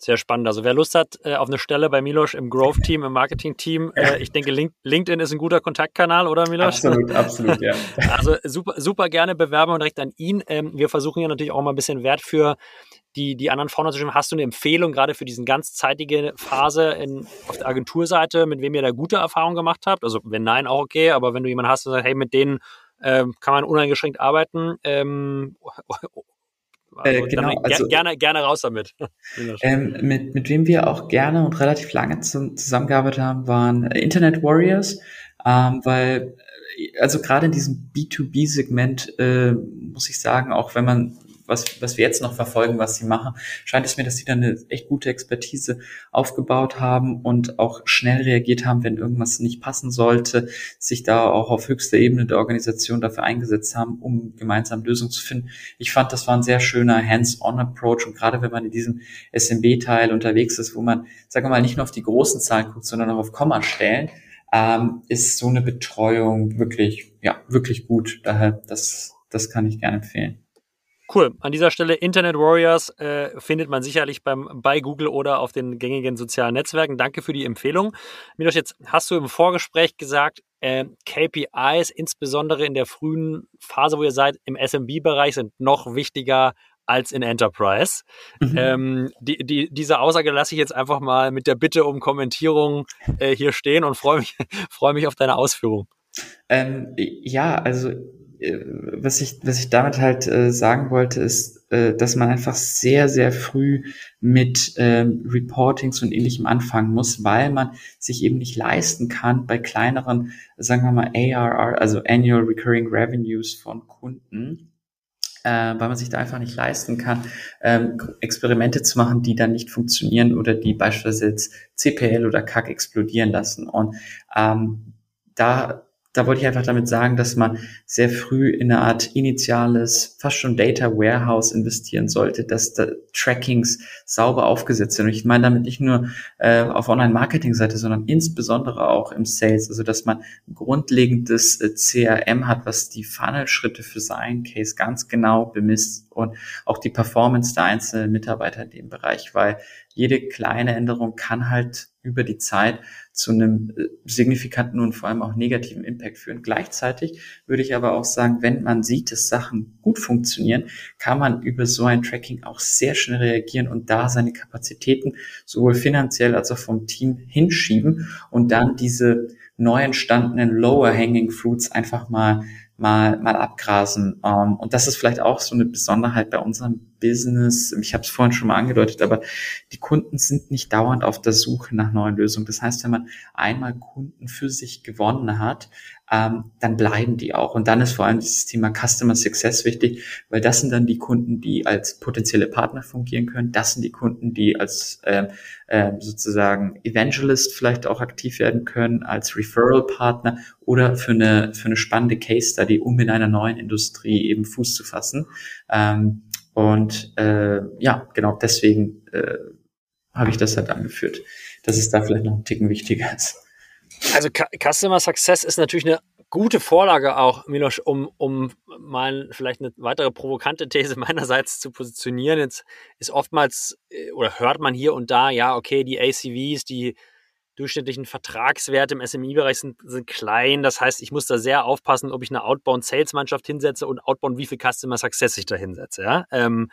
Sehr spannend. Also wer Lust hat äh, auf eine Stelle bei Milosch im Growth-Team, im Marketing-Team, äh, ich denke, Link LinkedIn ist ein guter Kontaktkanal, oder Milosch? Absolut, absolut, ja. Also super, super gerne bewerben und direkt an ihn. Ähm, wir versuchen ja natürlich auch mal ein bisschen Wert für die, die anderen Founder zu stimmen. Hast du eine Empfehlung gerade für diesen ganz zeitige Phase in, auf der Agenturseite, mit wem ihr da gute Erfahrungen gemacht habt? Also wenn nein, auch okay, aber wenn du jemanden hast, der sagt, hey, mit denen ähm, kann man uneingeschränkt arbeiten, ähm, also, äh, genau, also, gerne, gerne raus damit. ähm, mit, mit wem wir auch gerne und relativ lange zum, zusammengearbeitet haben, waren Internet Warriors, ähm, weil also gerade in diesem B2B-Segment äh, muss ich sagen, auch wenn man was, was wir jetzt noch verfolgen, was sie machen, scheint es mir, dass sie da eine echt gute Expertise aufgebaut haben und auch schnell reagiert haben, wenn irgendwas nicht passen sollte, sich da auch auf höchster Ebene der Organisation dafür eingesetzt haben, um gemeinsam Lösungen zu finden. Ich fand, das war ein sehr schöner Hands-on-Approach und gerade wenn man in diesem SMB-Teil unterwegs ist, wo man, sagen wir mal, nicht nur auf die großen Zahlen guckt, sondern auch auf Kommastellen, ähm, ist so eine Betreuung wirklich, ja, wirklich gut. Daher, das, das kann ich gerne empfehlen. Cool. An dieser Stelle Internet Warriors äh, findet man sicherlich beim, bei Google oder auf den gängigen sozialen Netzwerken. Danke für die Empfehlung. Milos, jetzt hast du im Vorgespräch gesagt, äh, KPIs, insbesondere in der frühen Phase, wo ihr seid, im SMB-Bereich sind noch wichtiger als in Enterprise. Mhm. Ähm, die, die, diese Aussage lasse ich jetzt einfach mal mit der Bitte um Kommentierung äh, hier stehen und freue mich, freue mich auf deine Ausführung. Ähm, ja, also was ich, was ich damit halt äh, sagen wollte, ist, äh, dass man einfach sehr, sehr früh mit ähm, Reportings und ähnlichem anfangen muss, weil man sich eben nicht leisten kann, bei kleineren, sagen wir mal, ARR, also Annual Recurring Revenues von Kunden, äh, weil man sich da einfach nicht leisten kann, ähm, Experimente zu machen, die dann nicht funktionieren oder die beispielsweise jetzt CPL oder CAC explodieren lassen. Und ähm, da da wollte ich einfach damit sagen, dass man sehr früh in eine Art initiales, fast schon Data Warehouse investieren sollte, dass da Trackings sauber aufgesetzt sind. Und ich meine damit nicht nur äh, auf Online-Marketing-Seite, sondern insbesondere auch im Sales. Also dass man grundlegendes äh, CRM hat, was die Funnel-Schritte für seinen Case ganz genau bemisst und auch die Performance der einzelnen Mitarbeiter in dem Bereich, weil jede kleine Änderung kann halt über die Zeit zu einem äh, signifikanten und vor allem auch negativen Impact führen. Gleichzeitig würde ich aber auch sagen, wenn man sieht, dass Sachen gut funktionieren, kann man über so ein Tracking auch sehr schnell reagieren und da seine Kapazitäten sowohl finanziell als auch vom Team hinschieben und dann diese neu entstandenen Lower Hanging Fruits einfach mal mal, mal abgrasen. Ähm, und das ist vielleicht auch so eine Besonderheit bei unserem Business. Ich habe es vorhin schon mal angedeutet, aber die Kunden sind nicht dauernd auf der Suche nach neuen Lösungen. Das heißt, wenn man einmal Kunden für sich gewonnen hat, ähm, dann bleiben die auch. Und dann ist vor allem dieses Thema Customer Success wichtig, weil das sind dann die Kunden, die als potenzielle Partner fungieren können. Das sind die Kunden, die als äh, äh, sozusagen Evangelist vielleicht auch aktiv werden können, als Referral-Partner oder für eine, für eine spannende Case Study, um in einer neuen Industrie eben Fuß zu fassen. Ähm, und äh, ja, genau deswegen äh, habe ich das halt angeführt, dass es da vielleicht noch ein Ticken wichtiger ist. Also Customer Success ist natürlich eine gute Vorlage auch, Milosch, um, um mal vielleicht eine weitere provokante These meinerseits zu positionieren. Jetzt ist oftmals äh, oder hört man hier und da, ja, okay, die ACVs, die durchschnittlichen Vertragswerte im SMI-Bereich sind, sind klein. Das heißt, ich muss da sehr aufpassen, ob ich eine Outbound-Sales-Mannschaft hinsetze und Outbound, wie viel Customer Success ich da hinsetze. Ja? Ähm,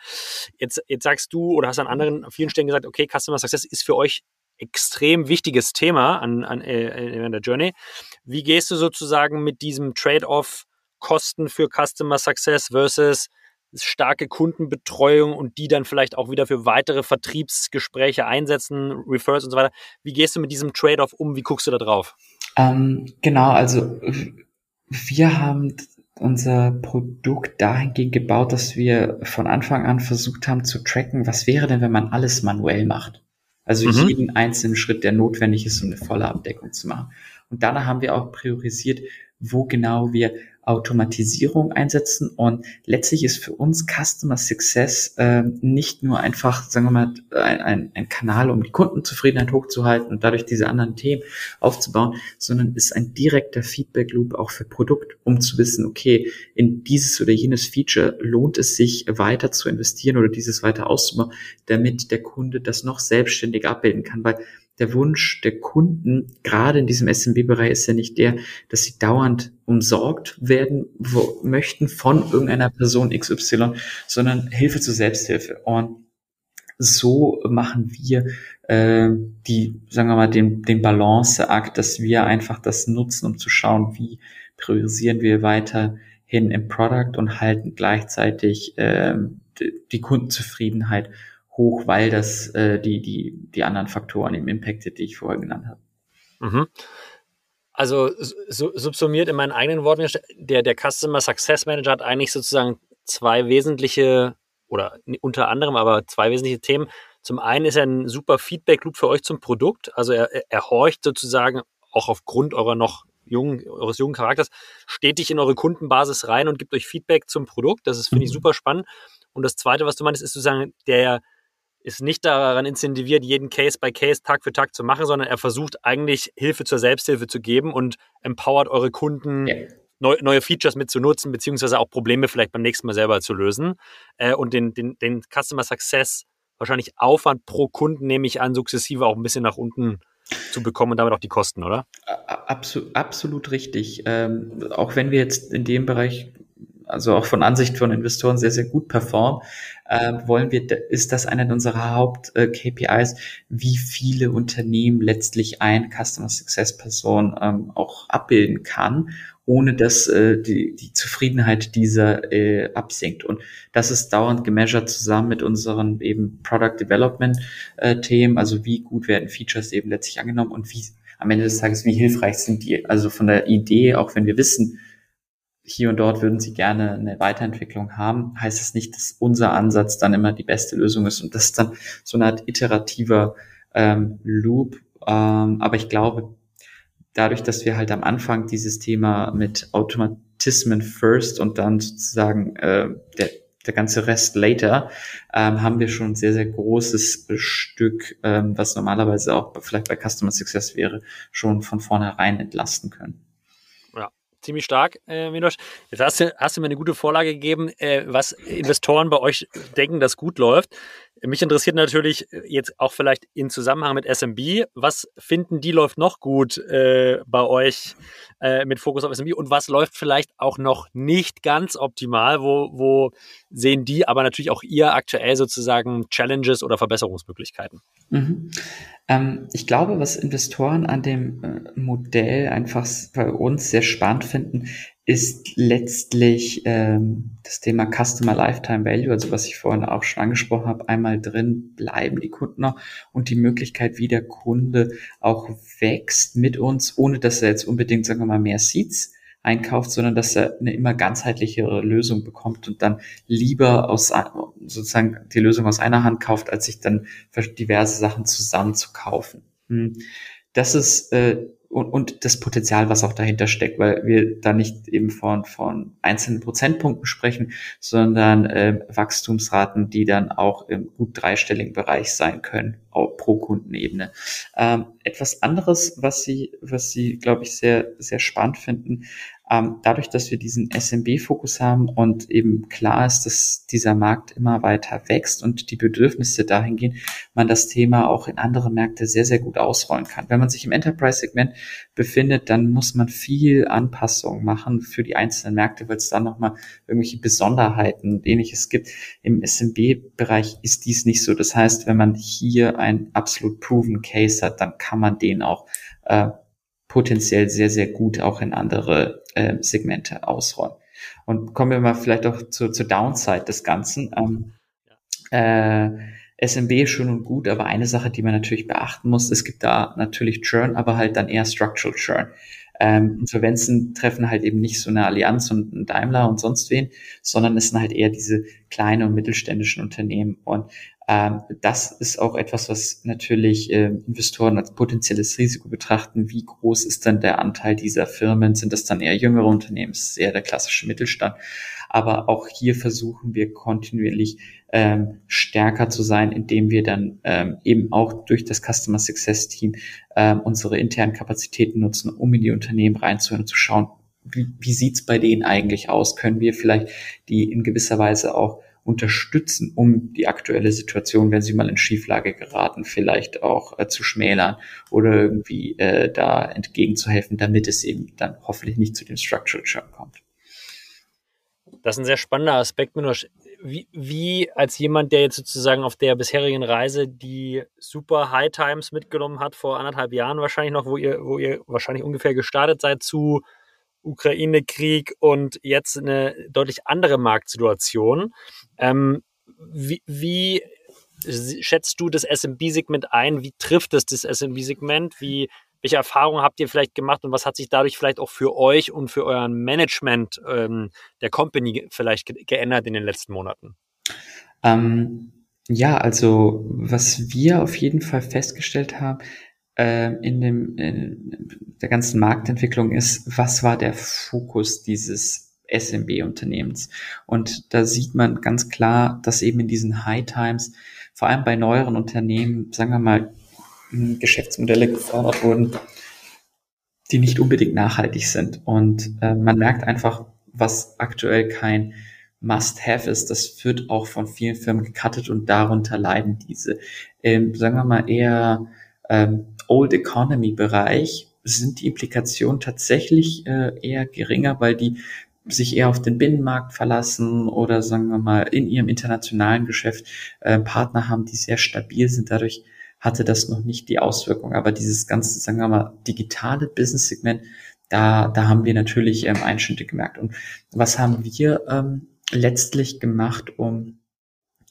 jetzt, jetzt sagst du oder hast an anderen vielen Stellen gesagt, okay, Customer Success ist für euch extrem wichtiges Thema an, an, äh, in der Journey. Wie gehst du sozusagen mit diesem Trade-off Kosten für Customer Success versus starke Kundenbetreuung und die dann vielleicht auch wieder für weitere Vertriebsgespräche einsetzen, Refers und so weiter. Wie gehst du mit diesem Trade-off um? Wie guckst du da drauf? Ähm, genau, also wir haben unser Produkt dahingehend gebaut, dass wir von Anfang an versucht haben zu tracken, was wäre denn, wenn man alles manuell macht. Also mhm. jeden einzelnen Schritt, der notwendig ist, um eine volle Abdeckung zu machen. Und danach haben wir auch priorisiert, wo genau wir Automatisierung einsetzen. Und letztlich ist für uns Customer Success äh, nicht nur einfach, sagen wir mal, ein, ein, ein Kanal, um die Kundenzufriedenheit hochzuhalten und dadurch diese anderen Themen aufzubauen, sondern ist ein direkter Feedback Loop auch für Produkt, um zu wissen, okay, in dieses oder jenes Feature lohnt es sich weiter zu investieren oder dieses weiter auszubauen, damit der Kunde das noch selbstständig abbilden kann, weil der Wunsch der Kunden, gerade in diesem SMB-Bereich, ist ja nicht der, dass sie dauernd umsorgt werden wo, möchten von irgendeiner Person XY, sondern Hilfe zur Selbsthilfe. Und so machen wir äh, die, sagen wir mal, den, den Balanceakt, dass wir einfach das nutzen, um zu schauen, wie priorisieren wir weiterhin im Product und halten gleichzeitig äh, die Kundenzufriedenheit hoch, weil das äh, die, die, die anderen Faktoren eben impactet, die ich vorher genannt habe. Mhm. Also so, subsumiert in meinen eigenen Worten, der, der Customer Success Manager hat eigentlich sozusagen zwei wesentliche oder unter anderem aber zwei wesentliche Themen. Zum einen ist er ein super Feedback-Loop für euch zum Produkt. Also er, er horcht sozusagen auch aufgrund eurer noch jungen, eures jungen Charakters stetig in eure Kundenbasis rein und gibt euch Feedback zum Produkt. Das ist, finde ich, mhm. super spannend. Und das zweite, was du meinst, ist sozusagen der, ist nicht daran incentiviert, jeden Case by Case Tag für Tag zu machen, sondern er versucht eigentlich Hilfe zur Selbsthilfe zu geben und empowert eure Kunden, ja. neu, neue Features mit zu nutzen, beziehungsweise auch Probleme vielleicht beim nächsten Mal selber zu lösen äh, und den, den, den Customer Success wahrscheinlich Aufwand pro Kunden, nehme ich an, sukzessive auch ein bisschen nach unten zu bekommen und damit auch die Kosten, oder? Absolut, absolut richtig. Ähm, auch wenn wir jetzt in dem Bereich also auch von Ansicht von Investoren sehr, sehr gut performen, äh, wollen wir, ist das einer unserer Haupt-KPIs, äh, wie viele Unternehmen letztlich ein Customer Success Person ähm, auch abbilden kann, ohne dass äh, die, die Zufriedenheit dieser äh, absinkt. Und das ist dauernd gemeasured zusammen mit unseren eben Product Development äh, Themen, also wie gut werden Features eben letztlich angenommen und wie am Ende des Tages, wie hilfreich sind die. Also von der Idee, auch wenn wir wissen, hier und dort würden sie gerne eine Weiterentwicklung haben, heißt es das nicht, dass unser Ansatz dann immer die beste Lösung ist. Und das ist dann so eine Art iterativer ähm, Loop. Ähm, aber ich glaube, dadurch, dass wir halt am Anfang dieses Thema mit Automatismen first und dann sozusagen äh, der, der ganze Rest later, ähm, haben wir schon ein sehr, sehr großes Stück, ähm, was normalerweise auch vielleicht bei Customer Success wäre, schon von vornherein entlasten können ziemlich stark, äh, Minos. Jetzt hast du, hast du mir eine gute Vorlage gegeben, äh, was Investoren bei euch denken, dass gut läuft. Mich interessiert natürlich äh, jetzt auch vielleicht in Zusammenhang mit SMB, was finden die läuft noch gut äh, bei euch äh, mit Fokus auf SMB und was läuft vielleicht auch noch nicht ganz optimal, wo, wo sehen die aber natürlich auch ihr aktuell sozusagen Challenges oder Verbesserungsmöglichkeiten? Mhm. Ähm, ich glaube, was Investoren an dem äh, Modell einfach bei uns sehr spannend finden, ist letztlich ähm, das Thema Customer Lifetime Value, also was ich vorhin auch schon angesprochen habe, einmal drin bleiben die Kunden noch und die Möglichkeit, wie der Kunde auch wächst mit uns, ohne dass er jetzt unbedingt, sagen wir mal, mehr Seats einkauft, sondern dass er eine immer ganzheitlichere Lösung bekommt und dann lieber aus sozusagen die Lösung aus einer Hand kauft, als sich dann diverse Sachen zusammen. Hm. Das ist äh, und, und das Potenzial, was auch dahinter steckt, weil wir da nicht eben von, von einzelnen Prozentpunkten sprechen, sondern äh, Wachstumsraten, die dann auch im gut dreistelligen Bereich sein können, auch pro Kundenebene. Ähm, etwas anderes, was Sie, was Sie, glaube ich, sehr, sehr spannend finden, dadurch, dass wir diesen SMB-Fokus haben und eben klar ist, dass dieser Markt immer weiter wächst und die Bedürfnisse dahin gehen, man das Thema auch in andere Märkte sehr, sehr gut ausrollen kann. Wenn man sich im Enterprise-Segment befindet, dann muss man viel Anpassungen machen für die einzelnen Märkte, weil es dann nochmal irgendwelche Besonderheiten und ähnliches gibt. Im SMB-Bereich ist dies nicht so. Das heißt, wenn man hier ein absolut proven Case hat, dann kann man den auch äh, potenziell sehr, sehr gut auch in andere äh, Segmente ausrollen. Und kommen wir mal vielleicht auch zu, zur Downside des Ganzen. Ähm, äh, SMB schön und gut, aber eine Sache, die man natürlich beachten muss, es gibt da natürlich Churn, aber halt dann eher Structural Churn. Ähm, Insolvenzen treffen halt eben nicht so eine Allianz und ein Daimler und sonst wen, sondern es sind halt eher diese kleine und mittelständischen Unternehmen. Und ähm, das ist auch etwas, was natürlich äh, Investoren als potenzielles Risiko betrachten. Wie groß ist dann der Anteil dieser Firmen? Sind das dann eher jüngere Unternehmen? Ist eher der klassische Mittelstand. Aber auch hier versuchen wir kontinuierlich ähm, stärker zu sein, indem wir dann ähm, eben auch durch das Customer Success Team ähm, unsere internen Kapazitäten nutzen, um in die Unternehmen reinzuhören und zu schauen, wie, wie sieht's bei denen eigentlich aus? Können wir vielleicht die in gewisser Weise auch unterstützen, um die aktuelle Situation, wenn sie mal in Schieflage geraten, vielleicht auch äh, zu schmälern oder irgendwie äh, da entgegenzuhelfen, damit es eben dann hoffentlich nicht zu dem Structural Churn kommt. Das ist ein sehr spannender Aspekt, Minosch. Wie, wie als jemand, der jetzt sozusagen auf der bisherigen Reise die super High Times mitgenommen hat, vor anderthalb Jahren wahrscheinlich noch, wo ihr, wo ihr wahrscheinlich ungefähr gestartet seid zu Ukraine-Krieg und jetzt eine deutlich andere Marktsituation. Ähm, wie, wie schätzt du das SMB-Segment ein? Wie trifft es das SMB-Segment? Wie, welche Erfahrungen habt ihr vielleicht gemacht und was hat sich dadurch vielleicht auch für euch und für euren Management ähm, der Company vielleicht ge geändert in den letzten Monaten? Ähm, ja, also was wir auf jeden Fall festgestellt haben, äh, in, dem, in der ganzen Marktentwicklung ist, was war der Fokus dieses SMB-Unternehmens? Und da sieht man ganz klar, dass eben in diesen High Times, vor allem bei neueren Unternehmen, sagen wir mal, Geschäftsmodelle gefordert wurden, die nicht unbedingt nachhaltig sind. Und äh, man merkt einfach, was aktuell kein Must-Have ist, das wird auch von vielen Firmen gecuttet und darunter leiden diese. Im, sagen wir mal, eher ähm, Old Economy Bereich sind die Implikationen tatsächlich äh, eher geringer, weil die sich eher auf den Binnenmarkt verlassen oder sagen wir mal in ihrem internationalen Geschäft äh, Partner haben, die sehr stabil sind. Dadurch hatte das noch nicht die Auswirkung. Aber dieses ganze, sagen wir mal, digitale Business-Segment, da, da haben wir natürlich ähm, Einschnitte gemerkt. Und was haben wir ähm, letztlich gemacht, um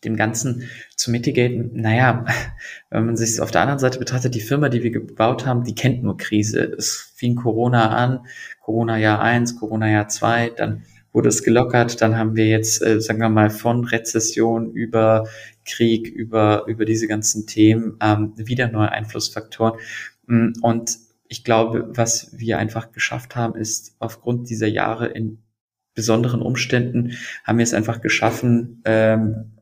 dem Ganzen zu mitigaten? Naja, wenn man sich auf der anderen Seite betrachtet, die Firma, die wir gebaut haben, die kennt nur Krise. Es fing Corona an, Corona Jahr eins, Corona Jahr zwei, dann wurde es gelockert, dann haben wir jetzt, äh, sagen wir mal, von Rezession über Krieg, über, über diese ganzen Themen ähm, wieder neue Einflussfaktoren. Mm, und ich glaube, was wir einfach geschafft haben, ist aufgrund dieser Jahre in besonderen Umständen haben wir es einfach geschaffen, ähm,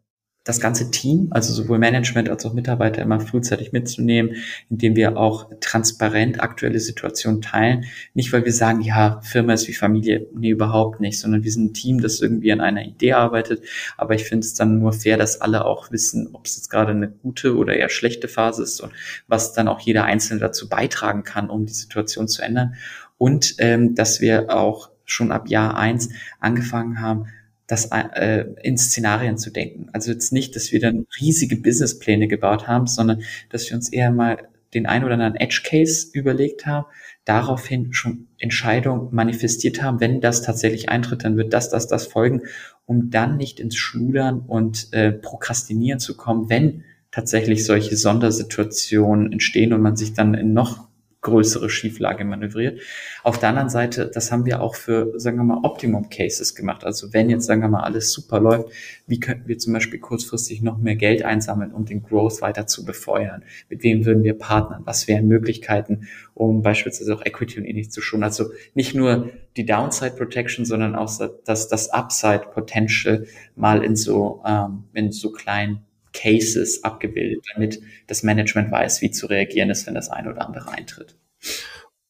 das ganze Team, also sowohl Management als auch Mitarbeiter immer frühzeitig mitzunehmen, indem wir auch transparent aktuelle Situationen teilen. Nicht, weil wir sagen, ja, Firma ist wie Familie. Nee, überhaupt nicht, sondern wir sind ein Team, das irgendwie an einer Idee arbeitet. Aber ich finde es dann nur fair, dass alle auch wissen, ob es jetzt gerade eine gute oder eher schlechte Phase ist und was dann auch jeder Einzelne dazu beitragen kann, um die Situation zu ändern. Und ähm, dass wir auch schon ab Jahr eins angefangen haben, das äh, in Szenarien zu denken. Also jetzt nicht, dass wir dann riesige Businesspläne gebaut haben, sondern dass wir uns eher mal den ein oder anderen Edge Case überlegt haben, daraufhin schon Entscheidungen manifestiert haben, wenn das tatsächlich eintritt, dann wird das, das, das folgen, um dann nicht ins Schludern und äh, Prokrastinieren zu kommen, wenn tatsächlich solche Sondersituationen entstehen und man sich dann in noch größere Schieflage manövriert. Auf der anderen Seite, das haben wir auch für, sagen wir mal, Optimum Cases gemacht. Also wenn jetzt, sagen wir mal, alles super läuft, wie könnten wir zum Beispiel kurzfristig noch mehr Geld einsammeln, um den Growth weiter zu befeuern? Mit wem würden wir partnern? Was wären Möglichkeiten, um beispielsweise auch Equity und ähnliches zu schonen? Also nicht nur die Downside Protection, sondern auch das, das Upside Potential mal in so, ähm, in so kleinen Cases abgebildet, damit das Management weiß, wie zu reagieren ist, wenn das eine oder andere eintritt.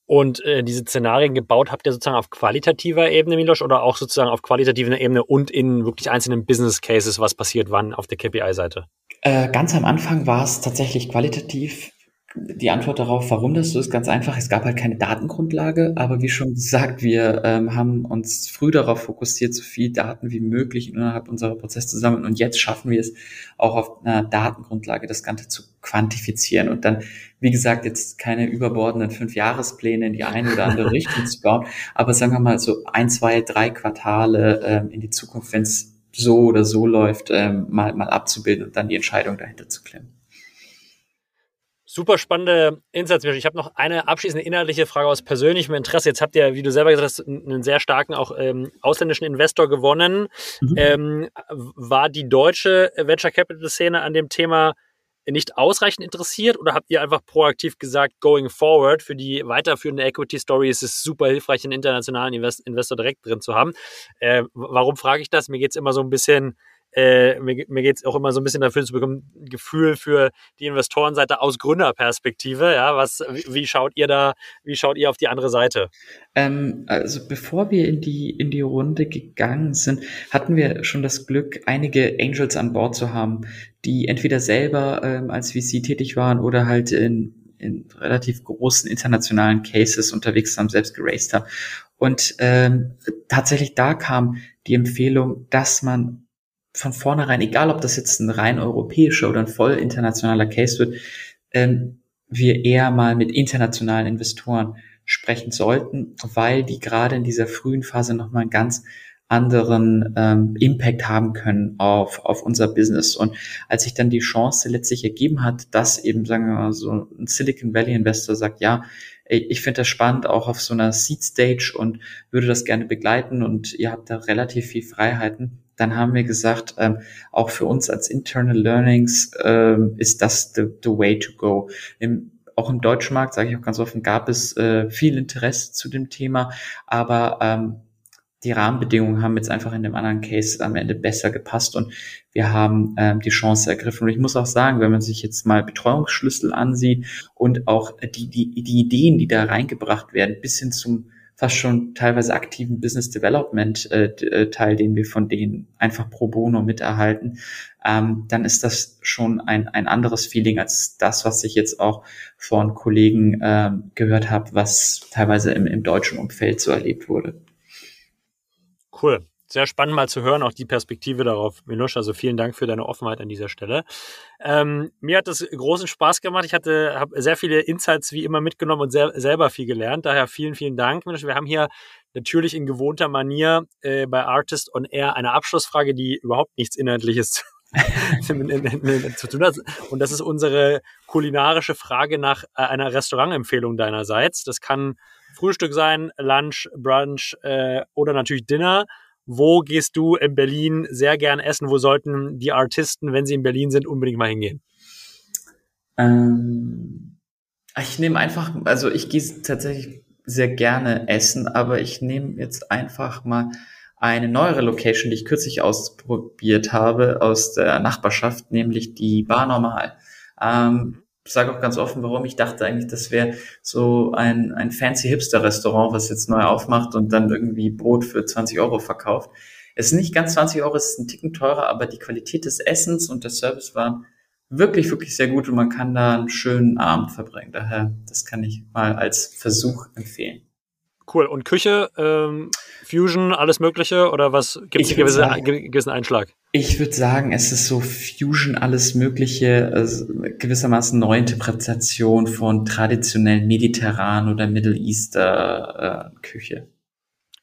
Und äh, diese Szenarien gebaut habt ihr sozusagen auf qualitativer Ebene, Milosch, oder auch sozusagen auf qualitativer Ebene und in wirklich einzelnen Business Cases, was passiert wann auf der KPI-Seite? Äh, ganz am Anfang war es tatsächlich qualitativ die Antwort darauf, warum das so ist, ganz einfach. Es gab halt keine Datengrundlage, aber wie schon gesagt, wir ähm, haben uns früh darauf fokussiert, so viel Daten wie möglich innerhalb unserer Prozesse zu sammeln. Und jetzt schaffen wir es auch auf einer Datengrundlage, das Ganze zu quantifizieren und dann, wie gesagt, jetzt keine überbordenden Fünfjahrespläne in die eine oder andere Richtung zu bauen, aber sagen wir mal so ein, zwei, drei Quartale ähm, in die Zukunft, wenn es so oder so läuft, ähm, mal, mal abzubilden und dann die Entscheidung dahinter zu klemmen. Super spannende Insights. Ich habe noch eine abschließende inhaltliche Frage aus persönlichem Interesse. Jetzt habt ihr, wie du selber gesagt hast, einen sehr starken auch ähm, ausländischen Investor gewonnen. Mhm. Ähm, war die deutsche Venture Capital Szene an dem Thema nicht ausreichend interessiert oder habt ihr einfach proaktiv gesagt, going forward für die weiterführende Equity Story ist es super hilfreich, einen internationalen Invest Investor direkt drin zu haben? Äh, warum frage ich das? Mir geht es immer so ein bisschen äh, mir, mir geht es auch immer so ein bisschen dafür zu bekommen, Gefühl für die Investorenseite aus Gründerperspektive. Ja, was, wie, wie, schaut ihr da, wie schaut ihr auf die andere Seite? Ähm, also bevor wir in die, in die Runde gegangen sind, hatten wir schon das Glück, einige Angels an Bord zu haben, die entweder selber ähm, als VC tätig waren oder halt in in relativ großen internationalen Cases unterwegs haben, selbst geraced haben. Und ähm, tatsächlich da kam die Empfehlung, dass man von vornherein, egal ob das jetzt ein rein europäischer oder ein voll internationaler Case wird, ähm, wir eher mal mit internationalen Investoren sprechen sollten, weil die gerade in dieser frühen Phase nochmal einen ganz anderen ähm, Impact haben können auf, auf unser Business. Und als sich dann die Chance letztlich ergeben hat, dass eben, sagen wir mal, so ein Silicon Valley Investor sagt, ja, ich finde das spannend, auch auf so einer Seed Stage und würde das gerne begleiten und ihr habt da relativ viel Freiheiten, dann haben wir gesagt, ähm, auch für uns als Internal Learnings ähm, ist das the, the way to go. Im, auch im deutschen Markt, sage ich auch ganz offen, gab es äh, viel Interesse zu dem Thema, aber ähm, die Rahmenbedingungen haben jetzt einfach in dem anderen Case am Ende besser gepasst und wir haben ähm, die Chance ergriffen. Und ich muss auch sagen, wenn man sich jetzt mal Betreuungsschlüssel ansieht und auch die, die, die Ideen, die da reingebracht werden, bis hin zum fast schon teilweise aktiven Business Development äh, äh, Teil, den wir von denen einfach pro bono miterhalten, ähm, dann ist das schon ein, ein anderes Feeling als das, was ich jetzt auch von Kollegen äh, gehört habe, was teilweise im, im deutschen Umfeld so erlebt wurde. Cool sehr spannend mal zu hören, auch die Perspektive darauf, Milosch. Also vielen Dank für deine Offenheit an dieser Stelle. Ähm, mir hat es großen Spaß gemacht. Ich hatte, habe sehr viele Insights wie immer mitgenommen und sehr, selber viel gelernt. Daher vielen, vielen Dank, Milosch. Wir haben hier natürlich in gewohnter Manier äh, bei Artist on Air eine Abschlussfrage, die überhaupt nichts Inhaltliches zu tun hat. Und das ist unsere kulinarische Frage nach äh, einer Restaurantempfehlung deinerseits. Das kann Frühstück sein, Lunch, Brunch äh, oder natürlich Dinner. Wo gehst du in Berlin sehr gern essen? Wo sollten die Artisten, wenn sie in Berlin sind, unbedingt mal hingehen? Ähm, ich nehme einfach, also ich gehe tatsächlich sehr gerne essen, aber ich nehme jetzt einfach mal eine neuere Location, die ich kürzlich ausprobiert habe aus der Nachbarschaft, nämlich die Bar Normal. Ähm, sage auch ganz offen, warum. Ich dachte eigentlich, das wäre so ein, ein fancy Hipster-Restaurant, was jetzt neu aufmacht und dann irgendwie Brot für 20 Euro verkauft. Es ist nicht ganz 20 Euro, es ist ein Ticken teurer, aber die Qualität des Essens und der Service waren wirklich, wirklich sehr gut und man kann da einen schönen Abend verbringen. Daher, das kann ich mal als Versuch empfehlen. Cool. Und Küche, ähm, Fusion, alles Mögliche oder was gibt es einen gewisse, gewissen Einschlag? Ich würde sagen, es ist so Fusion, alles Mögliche, also gewissermaßen Neuinterpretation von traditionellen mediterranen oder Middle Easter äh, Küche.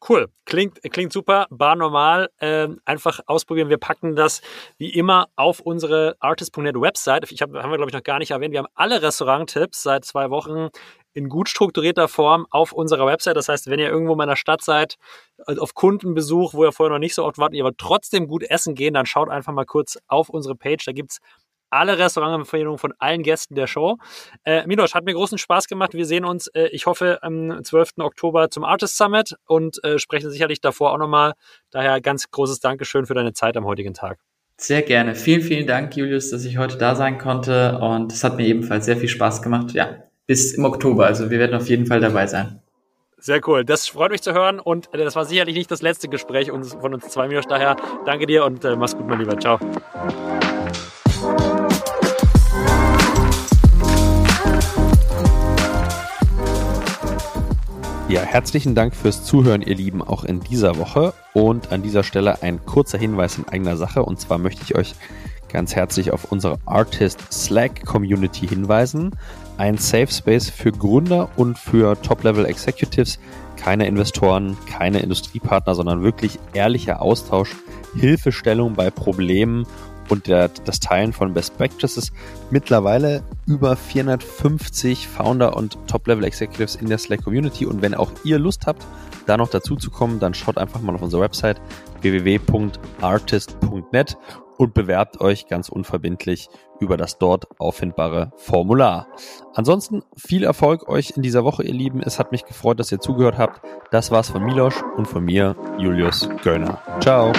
Cool, klingt, klingt super, bar normal. Ähm, einfach ausprobieren. Wir packen das wie immer auf unsere artist.net Website. Ich hab, haben wir, glaube ich, noch gar nicht erwähnt. Wir haben alle Restaurant-Tipps seit zwei Wochen in gut strukturierter Form auf unserer Website. Das heißt, wenn ihr irgendwo in meiner Stadt seid, äh, auf Kundenbesuch, wo ihr vorher noch nicht so oft wart, ihr aber trotzdem gut essen gehen, dann schaut einfach mal kurz auf unsere Page. Da gibt's alle Restaurantempfehlungen von allen Gästen der Show. Äh, Miloš, hat mir großen Spaß gemacht. Wir sehen uns, äh, ich hoffe, am 12. Oktober zum Artist Summit und äh, sprechen sicherlich davor auch nochmal. Daher ganz großes Dankeschön für deine Zeit am heutigen Tag. Sehr gerne. Vielen, vielen Dank, Julius, dass ich heute da sein konnte und es hat mir ebenfalls sehr viel Spaß gemacht. Ja, bis im Oktober. Also wir werden auf jeden Fall dabei sein. Sehr cool. Das freut mich zu hören und äh, das war sicherlich nicht das letzte Gespräch von uns zwei, Miloš. Daher danke dir und äh, mach's gut, mein Lieber. Ciao. Ja, herzlichen Dank fürs Zuhören, ihr Lieben, auch in dieser Woche. Und an dieser Stelle ein kurzer Hinweis in eigener Sache. Und zwar möchte ich euch ganz herzlich auf unsere Artist Slack Community hinweisen. Ein Safe Space für Gründer und für Top-Level Executives. Keine Investoren, keine Industriepartner, sondern wirklich ehrlicher Austausch, Hilfestellung bei Problemen und der, das Teilen von Best Practices. Mittlerweile über 450 Founder und Top-Level Executives in der Slack Community. Und wenn auch ihr Lust habt, da noch dazu zu kommen, dann schaut einfach mal auf unsere Website www.artist.net und bewerbt euch ganz unverbindlich über das dort auffindbare Formular. Ansonsten viel Erfolg euch in dieser Woche, ihr Lieben. Es hat mich gefreut, dass ihr zugehört habt. Das war's von Milosch und von mir, Julius Göllner. Ciao.